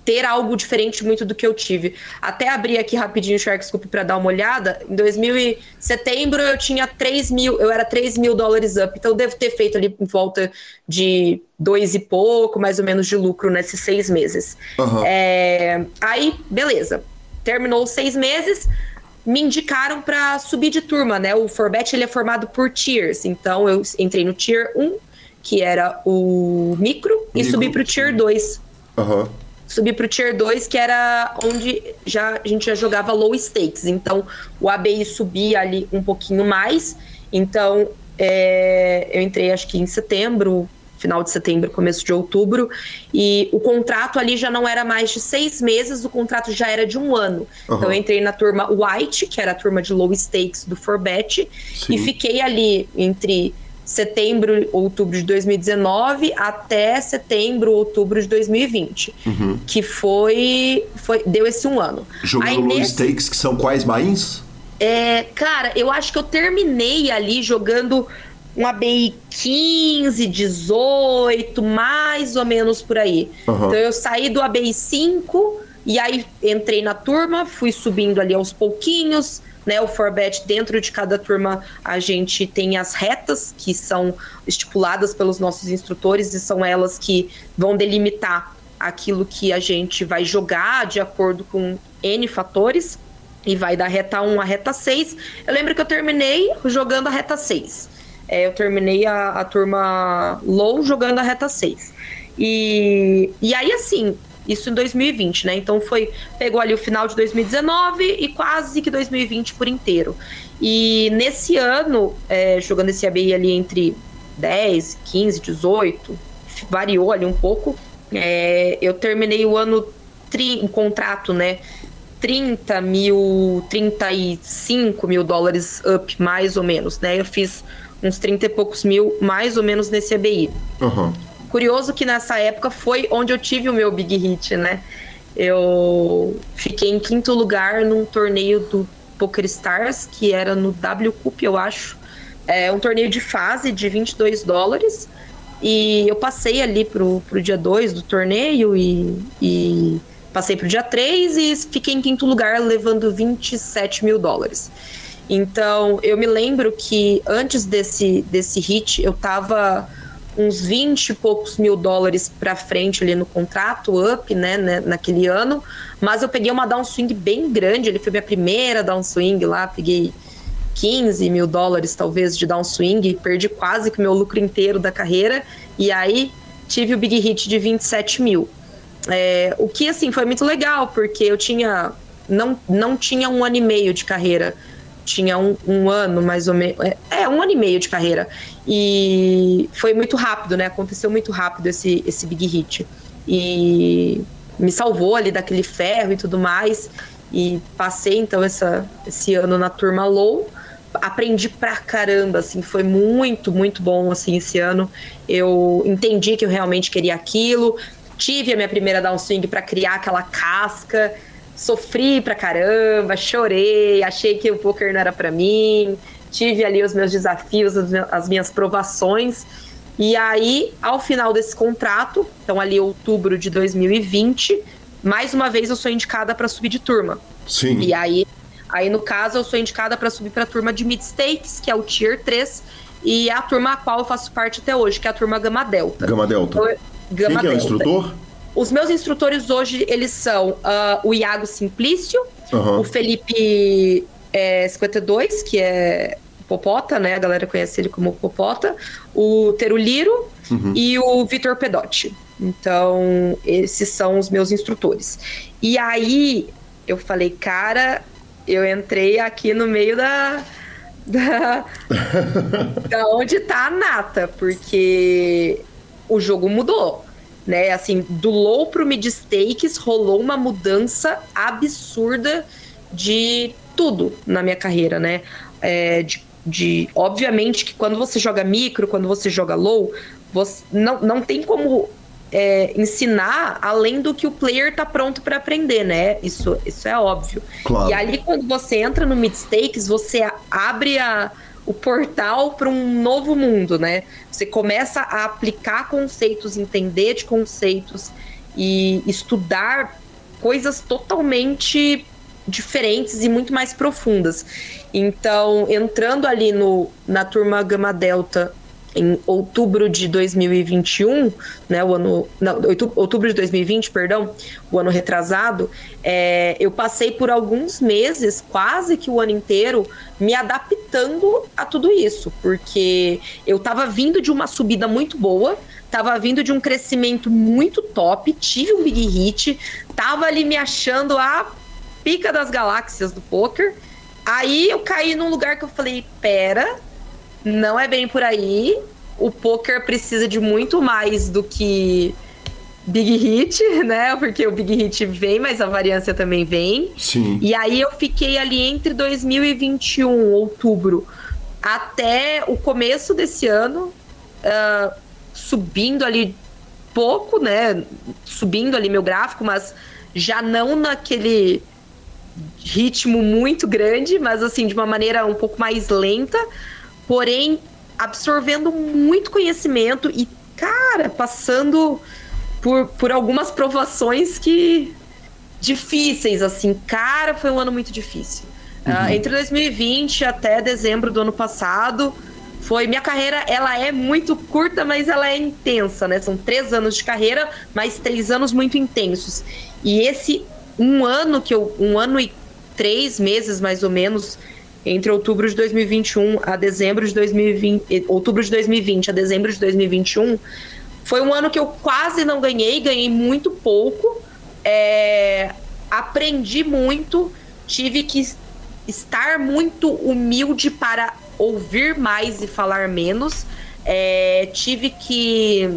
ter algo diferente muito do que eu tive. Até abri aqui rapidinho o Sharkscoop para dar uma olhada. Em 2000 setembro eu tinha 3 mil, eu era 3 mil dólares up, então eu devo ter feito ali em volta de dois e pouco, mais ou menos, de lucro nesses seis meses. Uhum. É, aí, beleza. Terminou os seis meses me indicaram para subir de turma, né? O Forbet ele é formado por tiers, então eu entrei no tier 1, que era o micro, micro. e subi para o tier 2. Uhum. Subi para o tier 2, que era onde já, a gente já jogava low stakes. Então o ABI subia ali um pouquinho mais. Então é, eu entrei acho que em setembro, final de setembro, começo de outubro, e o contrato ali já não era mais de seis meses, o contrato já era de um ano. Uhum. Então eu entrei na turma White, que era a turma de low stakes do Forbet, e fiquei ali entre setembro, outubro de 2019 até setembro, outubro de 2020, uhum. que foi, foi deu esse um ano. Jogando Aí, low nesse... stakes, que são quais bains? É, cara, eu acho que eu terminei ali jogando um ABI 15, 18, mais ou menos por aí. Uhum. Então eu saí do ABI 5 e aí entrei na turma, fui subindo ali aos pouquinhos, né? O Forbet dentro de cada turma a gente tem as retas que são estipuladas pelos nossos instrutores e são elas que vão delimitar aquilo que a gente vai jogar de acordo com N fatores e vai da reta 1 à reta 6. Eu lembro que eu terminei jogando a reta 6. É, eu terminei a, a turma low jogando a reta 6. E, e aí, assim, isso em 2020, né? Então foi. Pegou ali o final de 2019 e quase que 2020 por inteiro. E nesse ano, é, jogando esse ABI ali entre 10, 15, 18, variou ali um pouco. É, eu terminei o ano tri, um contrato, né? 30 mil, 35 mil dólares up, mais ou menos, né? Eu fiz uns 30 e poucos mil, mais ou menos nesse ABI. Uhum. Curioso que nessa época foi onde eu tive o meu big hit, né? Eu fiquei em quinto lugar num torneio do Poker Stars, que era no W Cup, eu acho. É um torneio de fase de 22 dólares. E eu passei ali pro, pro dia 2 do torneio e, e passei pro dia 3 e fiquei em quinto lugar levando 27 mil dólares. Então, eu me lembro que antes desse, desse hit, eu tava uns 20 e poucos mil dólares para frente ali no contrato, up, né, né, naquele ano. Mas eu peguei uma downswing bem grande, ele foi minha primeira downswing lá, peguei 15 mil dólares talvez de downswing, perdi quase que o meu lucro inteiro da carreira. E aí tive o big hit de 27 mil. É, o que, assim, foi muito legal, porque eu tinha... Não, não tinha um ano e meio de carreira tinha um, um, ano mais ou menos. É, é, um ano e meio de carreira. E foi muito rápido, né? Aconteceu muito rápido esse, esse big hit. E me salvou ali daquele ferro e tudo mais. E passei então essa, esse ano na turma low. Aprendi pra caramba, assim, foi muito, muito bom assim esse ano. Eu entendi que eu realmente queria aquilo. Tive a minha primeira downswing para criar aquela casca sofri pra caramba, chorei, achei que o poker não era para mim, tive ali os meus desafios, as minhas provações. E aí, ao final desse contrato, então ali outubro de 2020, mais uma vez eu sou indicada para subir de turma. Sim. E aí, aí no caso, eu sou indicada para subir para a turma de Mid Stakes, que é o Tier 3, e é a turma a qual eu faço parte até hoje, que é a turma Gama Delta. Gama Delta. Então, Gama Quem Delta. é o instrutor? Os meus instrutores hoje, eles são uh, o Iago Simplício, uhum. o Felipe é, 52, que é Popota, né? A galera conhece ele como Popota, o Teruliro uhum. e o Vitor Pedotti. Então, esses são os meus instrutores. E aí, eu falei, cara, eu entrei aqui no meio da. Da, da onde tá a nata, porque o jogo mudou né? Assim, do low pro mid stakes rolou uma mudança absurda de tudo na minha carreira, né? É, de, de, obviamente que quando você joga micro, quando você joga low, você não, não tem como é, ensinar além do que o player tá pronto para aprender, né? Isso, isso é óbvio. Claro. E ali quando você entra no mid stakes, você abre a o portal para um novo mundo, né? Você começa a aplicar conceitos, entender de conceitos e estudar coisas totalmente diferentes e muito mais profundas. Então, entrando ali no, na turma Gama Delta em outubro de 2021, né, o ano, não, outubro de 2020, perdão, o ano retrasado, é, eu passei por alguns meses, quase que o ano inteiro, me adaptando a tudo isso, porque eu estava vindo de uma subida muito boa, estava vindo de um crescimento muito top, tive um big hit, tava ali me achando a pica das galáxias do poker. Aí eu caí num lugar que eu falei, pera, não é bem por aí. O poker precisa de muito mais do que Big Hit, né? Porque o Big Hit vem, mas a variância também vem. Sim. E aí eu fiquei ali entre 2021, outubro, até o começo desse ano, uh, subindo ali pouco, né? Subindo ali meu gráfico, mas já não naquele ritmo muito grande, mas assim, de uma maneira um pouco mais lenta porém absorvendo muito conhecimento e, cara, passando por, por algumas provações que difíceis, assim. Cara, foi um ano muito difícil. Ah, uhum. Uh, entre 2020 até dezembro do ano passado, foi minha carreira. Ela é muito curta, mas ela é intensa, né? São três anos de carreira, mas três anos muito intensos. E esse um ano que eu, um ano e três meses mais ou menos entre outubro de 2021 a dezembro de 2020, outubro de 2020 a dezembro de 2021, foi um ano que eu quase não ganhei, ganhei muito pouco, é, aprendi muito, tive que estar muito humilde para ouvir mais e falar menos, é, tive que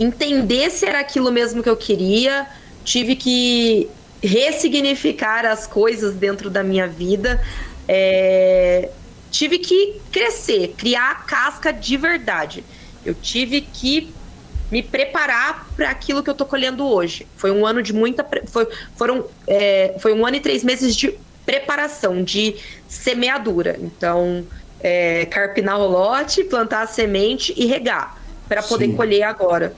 entender se era aquilo mesmo que eu queria, tive que ressignificar as coisas dentro da minha vida, é, tive que crescer, criar a casca de verdade. Eu tive que me preparar para aquilo que eu tô colhendo hoje. Foi um ano de muita. Foi, foram, é, foi um ano e três meses de preparação, de semeadura. Então, é, carpinar o lote, plantar a semente e regar para poder Sim. colher agora.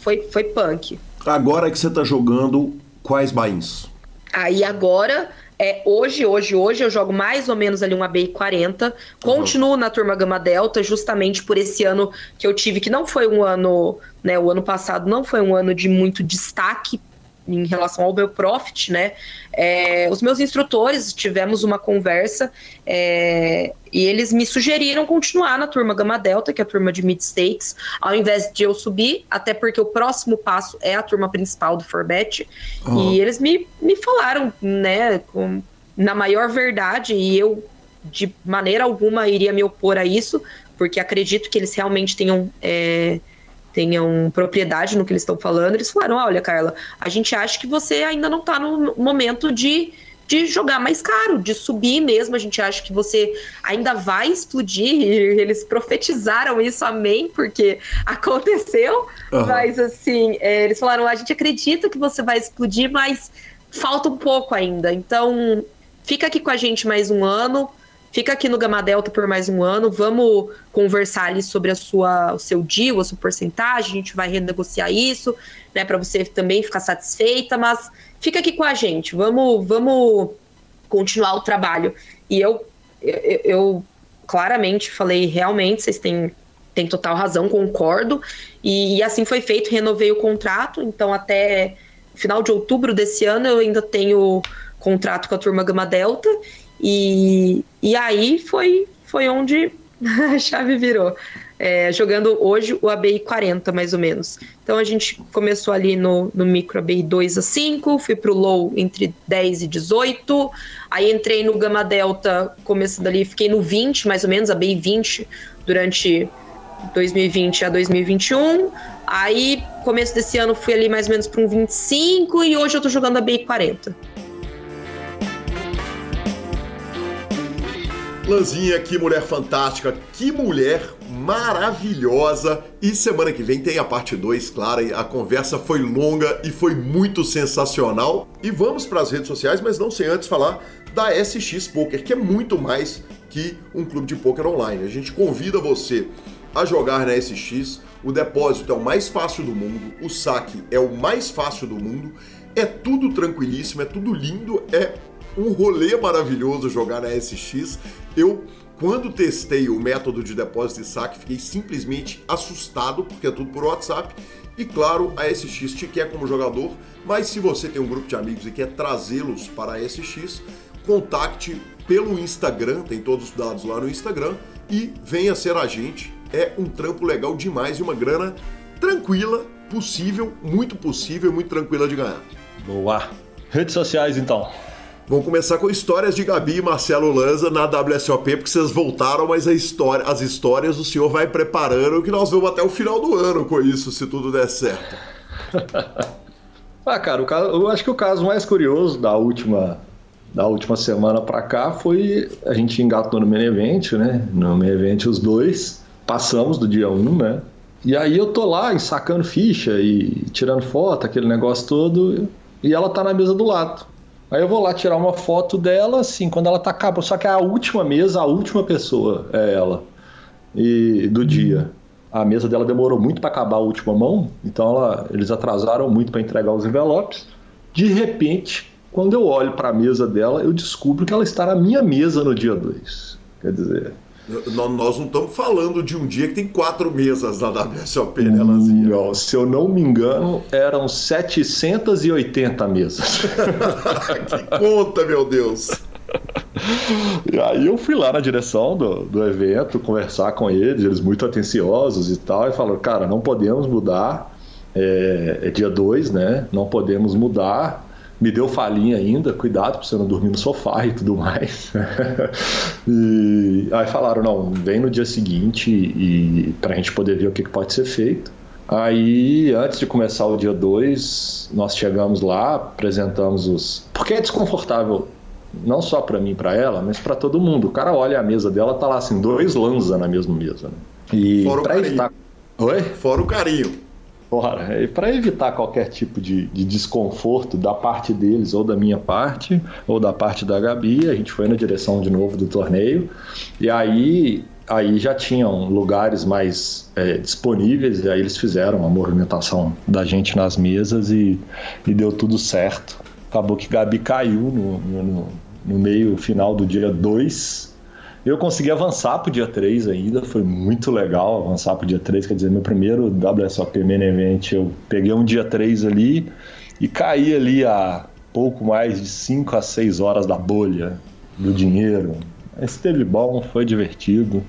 Foi, foi punk. Agora que você tá jogando, quais bains? Aí agora é, hoje, hoje, hoje eu jogo mais ou menos ali um ABI 40. Continuo uhum. na turma Gama Delta, justamente por esse ano que eu tive, que não foi um ano, né? O ano passado não foi um ano de muito destaque em relação ao meu profit, né? É, os meus instrutores tivemos uma conversa é, e eles me sugeriram continuar na turma Gama Delta, que é a turma de Mid States, ao invés de eu subir, até porque o próximo passo é a turma principal do Forbet. Uhum. E eles me, me falaram, né, com, na maior verdade, e eu de maneira alguma iria me opor a isso, porque acredito que eles realmente tenham. É, tenham propriedade no que eles estão falando, eles falaram: olha, Carla, a gente acha que você ainda não está no momento de, de jogar mais caro, de subir mesmo. A gente acha que você ainda vai explodir. E eles profetizaram isso, amém, porque aconteceu. Uhum. Mas assim, é, eles falaram: a gente acredita que você vai explodir, mas falta um pouco ainda. Então, fica aqui com a gente mais um ano fica aqui no Gama Delta por mais um ano, vamos conversar ali sobre a sua, o seu deal, a sua porcentagem, a gente vai renegociar isso, né, para você também ficar satisfeita, mas fica aqui com a gente, vamos, vamos continuar o trabalho. E eu, eu, eu claramente falei, realmente, vocês têm, têm total razão, concordo, e, e assim foi feito, renovei o contrato, então até final de outubro desse ano eu ainda tenho contrato com a turma Gama Delta, e, e aí foi, foi onde a chave virou. É, jogando hoje o ABI 40, mais ou menos. Então a gente começou ali no, no micro ABI 2 a 5, fui para o low entre 10 e 18, aí entrei no Gama Delta, começando ali, fiquei no 20, mais ou menos, ABI 20, durante 2020 a 2021. Aí, começo desse ano, fui ali mais ou menos para um 25 e hoje eu tô jogando a BI 40. Lanzinha, que mulher fantástica, que mulher maravilhosa. E semana que vem tem a parte 2, claro, a conversa foi longa e foi muito sensacional. E vamos para as redes sociais, mas não sem antes falar da SX Poker, que é muito mais que um clube de poker online. A gente convida você a jogar na SX. O depósito é o mais fácil do mundo, o saque é o mais fácil do mundo. É tudo tranquilíssimo, é tudo lindo, é um rolê maravilhoso jogar na SX. Eu, quando testei o método de depósito e saque, fiquei simplesmente assustado, porque é tudo por WhatsApp. E claro, a SX te quer como jogador, mas se você tem um grupo de amigos e quer trazê-los para a SX, contacte pelo Instagram, tem todos os dados lá no Instagram, e venha ser agente. É um trampo legal demais e uma grana tranquila, possível, muito possível e muito tranquila de ganhar. Boa! Redes sociais então. Vamos começar com histórias de Gabi e Marcelo Lanza na WSOP, porque vocês voltaram, mas história, as histórias o senhor vai preparando que nós vamos até o final do ano com isso, se tudo der certo. ah, cara, o caso, eu acho que o caso mais curioso da última da última semana para cá foi a gente engatou no main né? No main os dois passamos do dia 1, né? E aí eu tô lá ensacando ficha e tirando foto, aquele negócio todo, e ela tá na mesa do lado. Aí eu vou lá tirar uma foto dela, assim, quando ela tá acabando. Só que é a última mesa, a última pessoa é ela. E do dia. A mesa dela demorou muito para acabar a última mão, então ela, eles atrasaram muito para entregar os envelopes. De repente, quando eu olho para a mesa dela, eu descubro que ela está na minha mesa no dia 2. Quer dizer, nós não estamos falando de um dia que tem quatro mesas na WSOP, né, Lanzinha? Não, se eu não me engano, eram 780 mesas. que conta, meu Deus! E aí eu fui lá na direção do, do evento conversar com eles, eles muito atenciosos e tal, e falaram, cara, não podemos mudar, é, é dia 2, né? Não podemos mudar me deu falinha ainda, cuidado pra você não dormir no sofá e tudo mais. e aí falaram, não, vem no dia seguinte e pra gente poder ver o que, que pode ser feito. Aí, antes de começar o dia 2, nós chegamos lá, apresentamos os. Porque é desconfortável, não só para mim e para ela, mas para todo mundo. O cara olha a mesa dela, tá lá assim, dois lanza na mesma mesa. Né? E Fora o carinho. Evitar... Oi? Fora o carinho. Fora. E para evitar qualquer tipo de, de, desconforto da parte deles, ou da minha parte, ou da parte da Gabi, a gente foi na direção de novo do torneio. E aí, aí já tinham lugares mais é, disponíveis, e aí eles fizeram a movimentação da gente nas mesas e, e deu tudo certo. Acabou que Gabi caiu no, no, no meio final do dia 2 eu consegui avançar pro dia 3 ainda, foi muito legal avançar pro dia 3, quer dizer, meu primeiro WSOP Main Event, eu peguei um dia 3 ali e caí ali a pouco mais de 5 a 6 horas da bolha do dinheiro. Mas teve bom, foi divertido.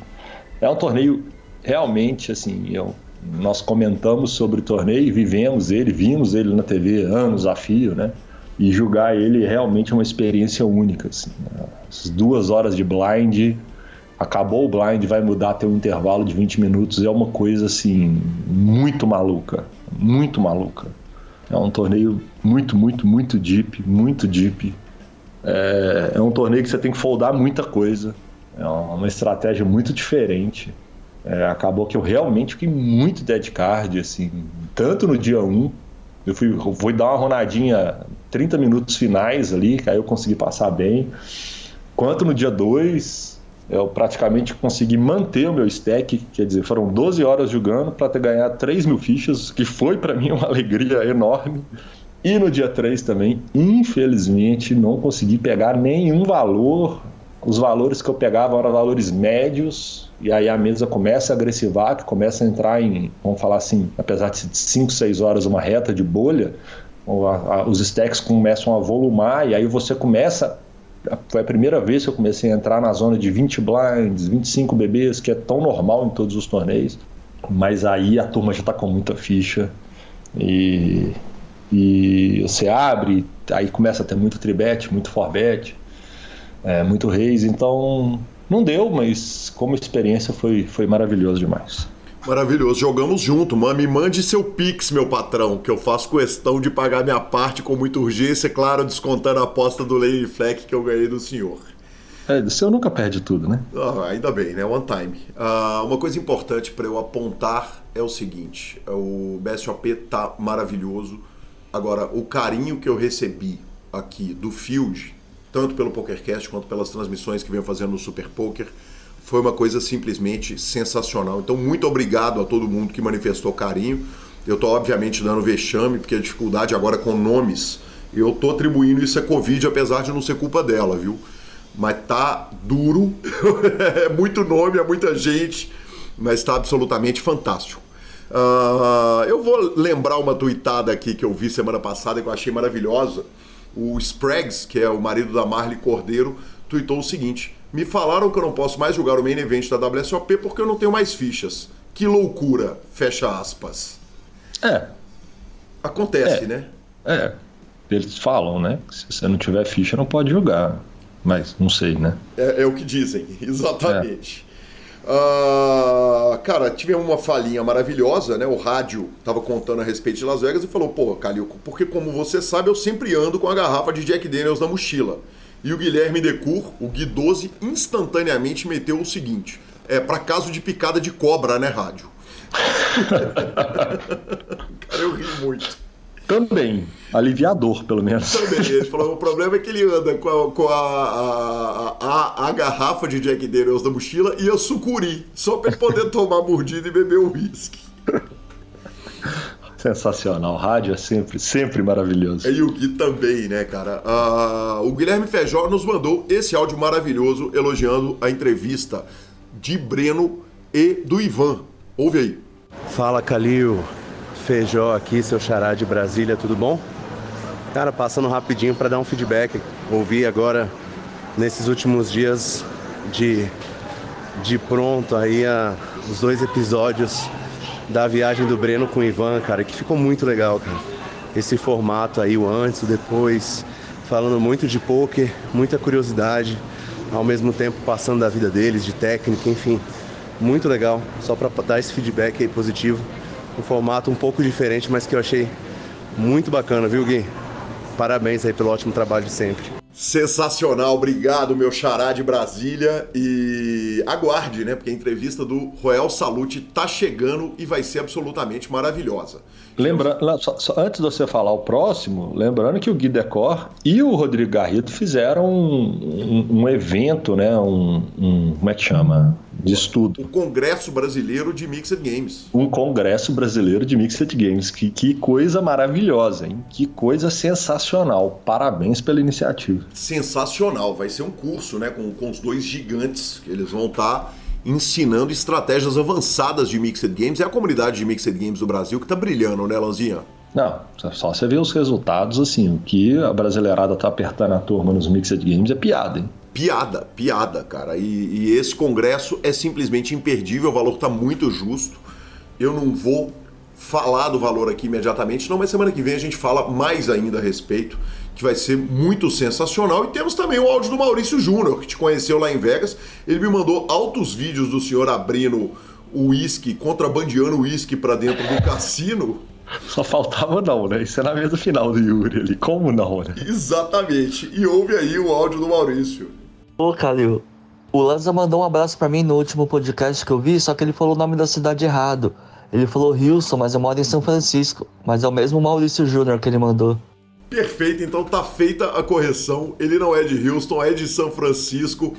É um torneio realmente assim, eu, nós comentamos sobre o torneio, vivemos ele, vimos ele na TV anos a fio, né? E julgar ele é realmente uma experiência única. Assim, né? As duas horas de blind, acabou o blind, vai mudar até um intervalo de 20 minutos, é uma coisa assim, muito maluca. Muito maluca. É um torneio muito, muito, muito deep, muito deep. É, é um torneio que você tem que foldar muita coisa. É uma estratégia muito diferente. É, acabou que eu realmente fiquei muito dead card, assim, tanto no dia 1, eu fui, fui dar uma ronadinha 30 minutos finais ali, que aí eu consegui passar bem. Quanto no dia 2, eu praticamente consegui manter o meu stack, quer dizer, foram 12 horas jogando para ter ganhado 3 mil fichas, que foi para mim uma alegria enorme. E no dia 3 também, infelizmente, não consegui pegar nenhum valor. Os valores que eu pegava eram valores médios, e aí a mesa começa a agressivar, que começa a entrar em, vamos falar assim, apesar de 5, 6 horas uma reta de bolha, os stacks começam a volumar e aí você começa foi a primeira vez que eu comecei a entrar na zona de 20 blinds, 25 bebês, que é tão normal em todos os torneios. Mas aí a turma já está com muita ficha e, e você abre, aí começa a ter muito tribet, muito forbet, é, muito reis. Então não deu, mas como experiência foi, foi maravilhoso demais. Maravilhoso, jogamos junto. Mami, mande seu Pix, meu patrão, que eu faço questão de pagar minha parte com muita urgência, claro, descontando a aposta do Lady Fleck que eu ganhei do senhor. É, o senhor nunca perde tudo, né? Ah, ainda bem, né? One time. Ah, uma coisa importante para eu apontar é o seguinte: o BSOP tá maravilhoso. Agora, o carinho que eu recebi aqui do Field, tanto pelo PokerCast quanto pelas transmissões que venho fazendo no Super Poker, foi uma coisa simplesmente sensacional. Então, muito obrigado a todo mundo que manifestou carinho. Eu estou, obviamente, dando vexame, porque a dificuldade agora com nomes, eu estou atribuindo isso a Covid, apesar de não ser culpa dela, viu? Mas tá duro, é muito nome, é muita gente, mas está absolutamente fantástico. Uh, eu vou lembrar uma tuitada aqui que eu vi semana passada que eu achei maravilhosa. O Sprags, que é o marido da Marley Cordeiro, tuitou o seguinte: me falaram que eu não posso mais jogar o main event da WSOP porque eu não tenho mais fichas. Que loucura, fecha aspas. É. Acontece, é. né? É. Eles falam, né? Se você não tiver ficha, não pode jogar. Mas não sei, né? É, é o que dizem, exatamente. É. Uh, cara, tive uma falhinha maravilhosa, né? O rádio tava contando a respeito de Las Vegas e falou: pô, Calil, porque como você sabe, eu sempre ando com a garrafa de Jack Daniels na mochila. E o Guilherme Decur, o Gui 12, instantaneamente meteu o seguinte: é para caso de picada de cobra, né, rádio? Cara, eu ri muito. Também, aliviador, pelo menos. Também, ele falou: o problema é que ele anda com a, com a, a, a, garrafa de Jack Daniels da mochila e a sucuri, só para poder tomar mordida e beber o uísque. Sensacional. Rádio é sempre, sempre maravilhoso. E o Gui também, né, cara? Uh, o Guilherme Feijó nos mandou esse áudio maravilhoso elogiando a entrevista de Breno e do Ivan. Ouve aí. Fala, Calil. Feijó aqui, seu xará de Brasília, tudo bom? Cara, passando rapidinho para dar um feedback. Ouvi agora, nesses últimos dias, de, de pronto aí a, os dois episódios da viagem do Breno com o Ivan, cara, que ficou muito legal, cara. Esse formato aí, o antes, o depois, falando muito de poker, muita curiosidade, ao mesmo tempo passando da vida deles, de técnica, enfim. Muito legal, só para dar esse feedback aí positivo. Um formato um pouco diferente, mas que eu achei muito bacana, viu, Gui? Parabéns aí pelo ótimo trabalho de sempre. Sensacional, obrigado, meu xará de Brasília. E aguarde, né? Porque a entrevista do Royal Salute tá chegando e vai ser absolutamente maravilhosa. Lembra, só, só, antes de você falar o próximo, lembrando que o Gui Decor e o Rodrigo Garrido fizeram um, um, um evento, né? Um, um, como é que chama? De estudo. O Congresso Brasileiro de Mixed Games. Um Congresso Brasileiro de Mixed Games. Que, que coisa maravilhosa, hein? Que coisa sensacional. Parabéns pela iniciativa. Sensacional. Vai ser um curso, né? Com, com os dois gigantes que eles vão estar. Tá ensinando estratégias avançadas de Mixed Games. É a comunidade de Mixed Games do Brasil que tá brilhando, né, Lanzinha? Não, só você ver os resultados, assim, o que a brasileirada tá apertando a turma nos Mixed Games é piada, hein? Piada, piada, cara. E, e esse congresso é simplesmente imperdível, o valor tá muito justo. Eu não vou falar do valor aqui imediatamente, não, mas semana que vem a gente fala mais ainda a respeito que vai ser muito sensacional. E temos também o áudio do Maurício Júnior, que te conheceu lá em Vegas. Ele me mandou altos vídeos do senhor abrindo o uísque, contrabandeando o uísque para dentro do cassino. Só faltava não, né? Isso é na mesa final do Yuri ali. Como não, né? Exatamente. E ouve aí o áudio do Maurício. Ô, Calil, o Lanza mandou um abraço para mim no último podcast que eu vi, só que ele falou o nome da cidade errado. Ele falou Houston, mas eu moro em São Francisco. Mas é o mesmo Maurício Júnior que ele mandou. Perfeito, então tá feita a correção. Ele não é de Houston, é de São Francisco.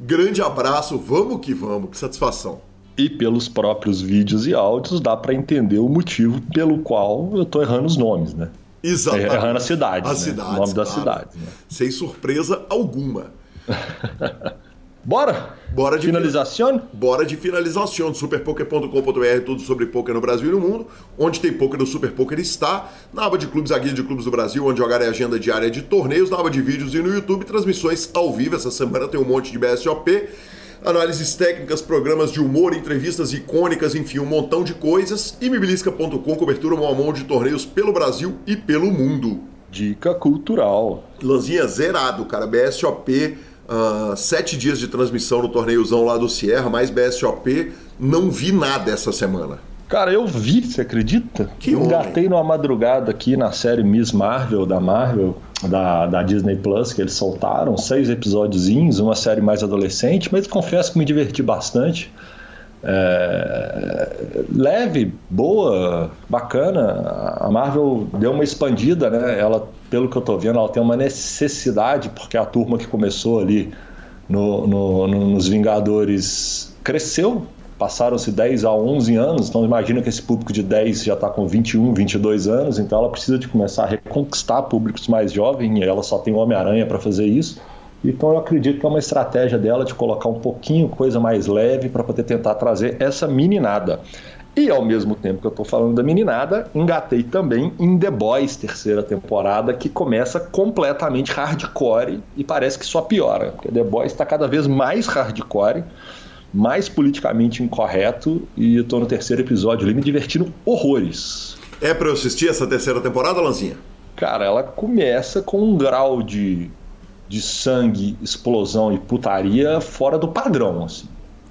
Grande abraço, vamos que vamos, que satisfação. E pelos próprios vídeos e áudios dá para entender o motivo pelo qual eu tô errando os nomes, né? Exatamente. Errando a cidade, a né? cidade, o nome claro. da cidade. Né? Sem surpresa alguma. Bora? Bora de finalização? Bora de finalização. Superpoker.com.br, tudo sobre poker no Brasil e no mundo. Onde tem poker no Super Poker está. Na aba de clubes, a guia de clubes do Brasil, onde jogar é agenda diária de torneios. Na aba de vídeos e no YouTube, transmissões ao vivo. Essa semana tem um monte de BSOP. Análises técnicas, programas de humor, entrevistas icônicas, enfim, um montão de coisas. E mibilisca.com, cobertura mão a mão de torneios pelo Brasil e pelo mundo. Dica cultural. Lanzinha zerado, cara. BSOP Uh, sete dias de transmissão no torneiozão lá do Sierra, mais BSOP, não vi nada essa semana. Cara, eu vi, você acredita? Que eu engatei numa madrugada aqui na série Miss Marvel da Marvel, da, da Disney Plus, que eles soltaram, seis episódiozinhos, uma série mais adolescente, mas confesso que me diverti bastante. É, leve, boa, bacana. A Marvel deu uma expandida, né? Ela, pelo que eu tô vendo, ela tem uma necessidade, porque a turma que começou ali no, no, no, nos Vingadores cresceu. Passaram-se 10 a 11 anos, então imagina que esse público de 10 já está com 21, 22 anos, então ela precisa de começar a reconquistar públicos mais jovens, e ela só tem Homem-Aranha para fazer isso. Então eu acredito que é uma estratégia dela de colocar um pouquinho coisa mais leve para poder tentar trazer essa meninada. E ao mesmo tempo que eu estou falando da meninada, engatei também em The Boys, terceira temporada, que começa completamente hardcore e parece que só piora. Porque The Boys está cada vez mais hardcore, mais politicamente incorreto, e eu tô no terceiro episódio ali me divertindo horrores. É para eu assistir essa terceira temporada, Lanzinha? Cara, ela começa com um grau de de sangue, explosão e putaria fora do padrão, assim.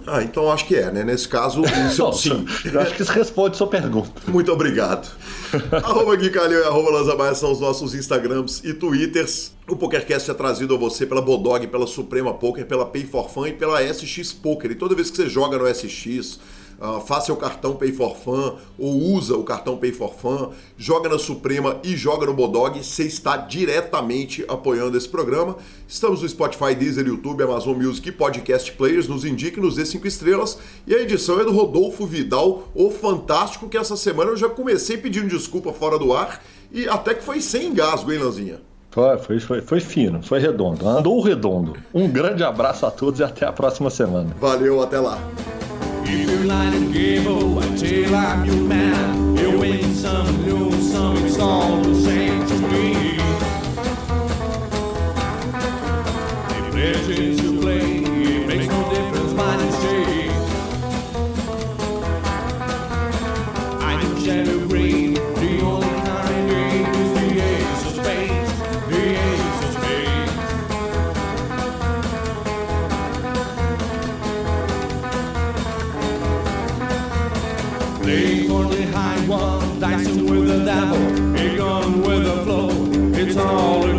Ah, então acho que é, né? Nesse caso, isso um sim. Eu acho que isso responde sua pergunta. Muito obrigado. arroba Gui Calil e arroba Lanzabaia são os nossos Instagrams e Twitters. O PokerCast é trazido a você pela Bodog, pela Suprema Poker, pela Pay for Fun e pela SX Poker. E toda vez que você joga no SX, Uh, faça o cartão Pay for Fun ou usa o cartão Pay for Fun, joga na Suprema e joga no Bodog, você está diretamente apoiando esse programa. Estamos no Spotify, Deezer, YouTube, Amazon Music e Podcast Players, nos indique, nos dê 5 estrelas. E a edição é do Rodolfo Vidal, o fantástico, que essa semana eu já comecei pedindo desculpa fora do ar e até que foi sem engasgo, hein, Lanzinha? Foi, foi, foi fino, foi redondo, andou redondo. Um grande abraço a todos e até a próxima semana. Valeu, até lá. If you're lying gable, I tell I'm your man. You win some, lose some, it's all the same to me. If all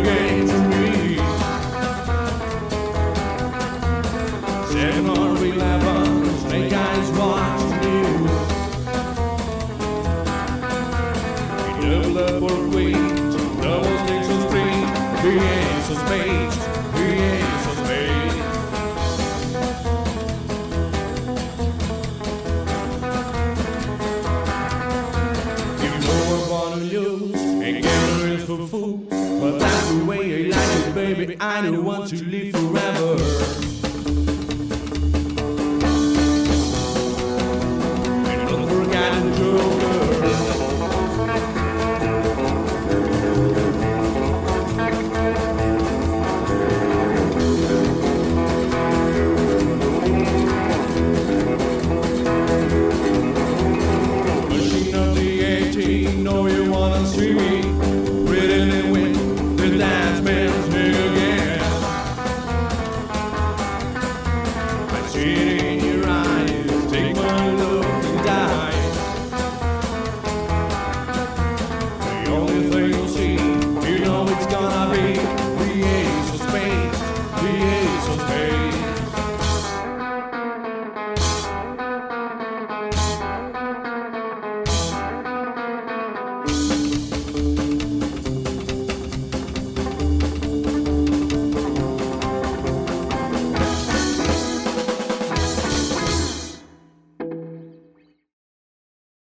I don't want to live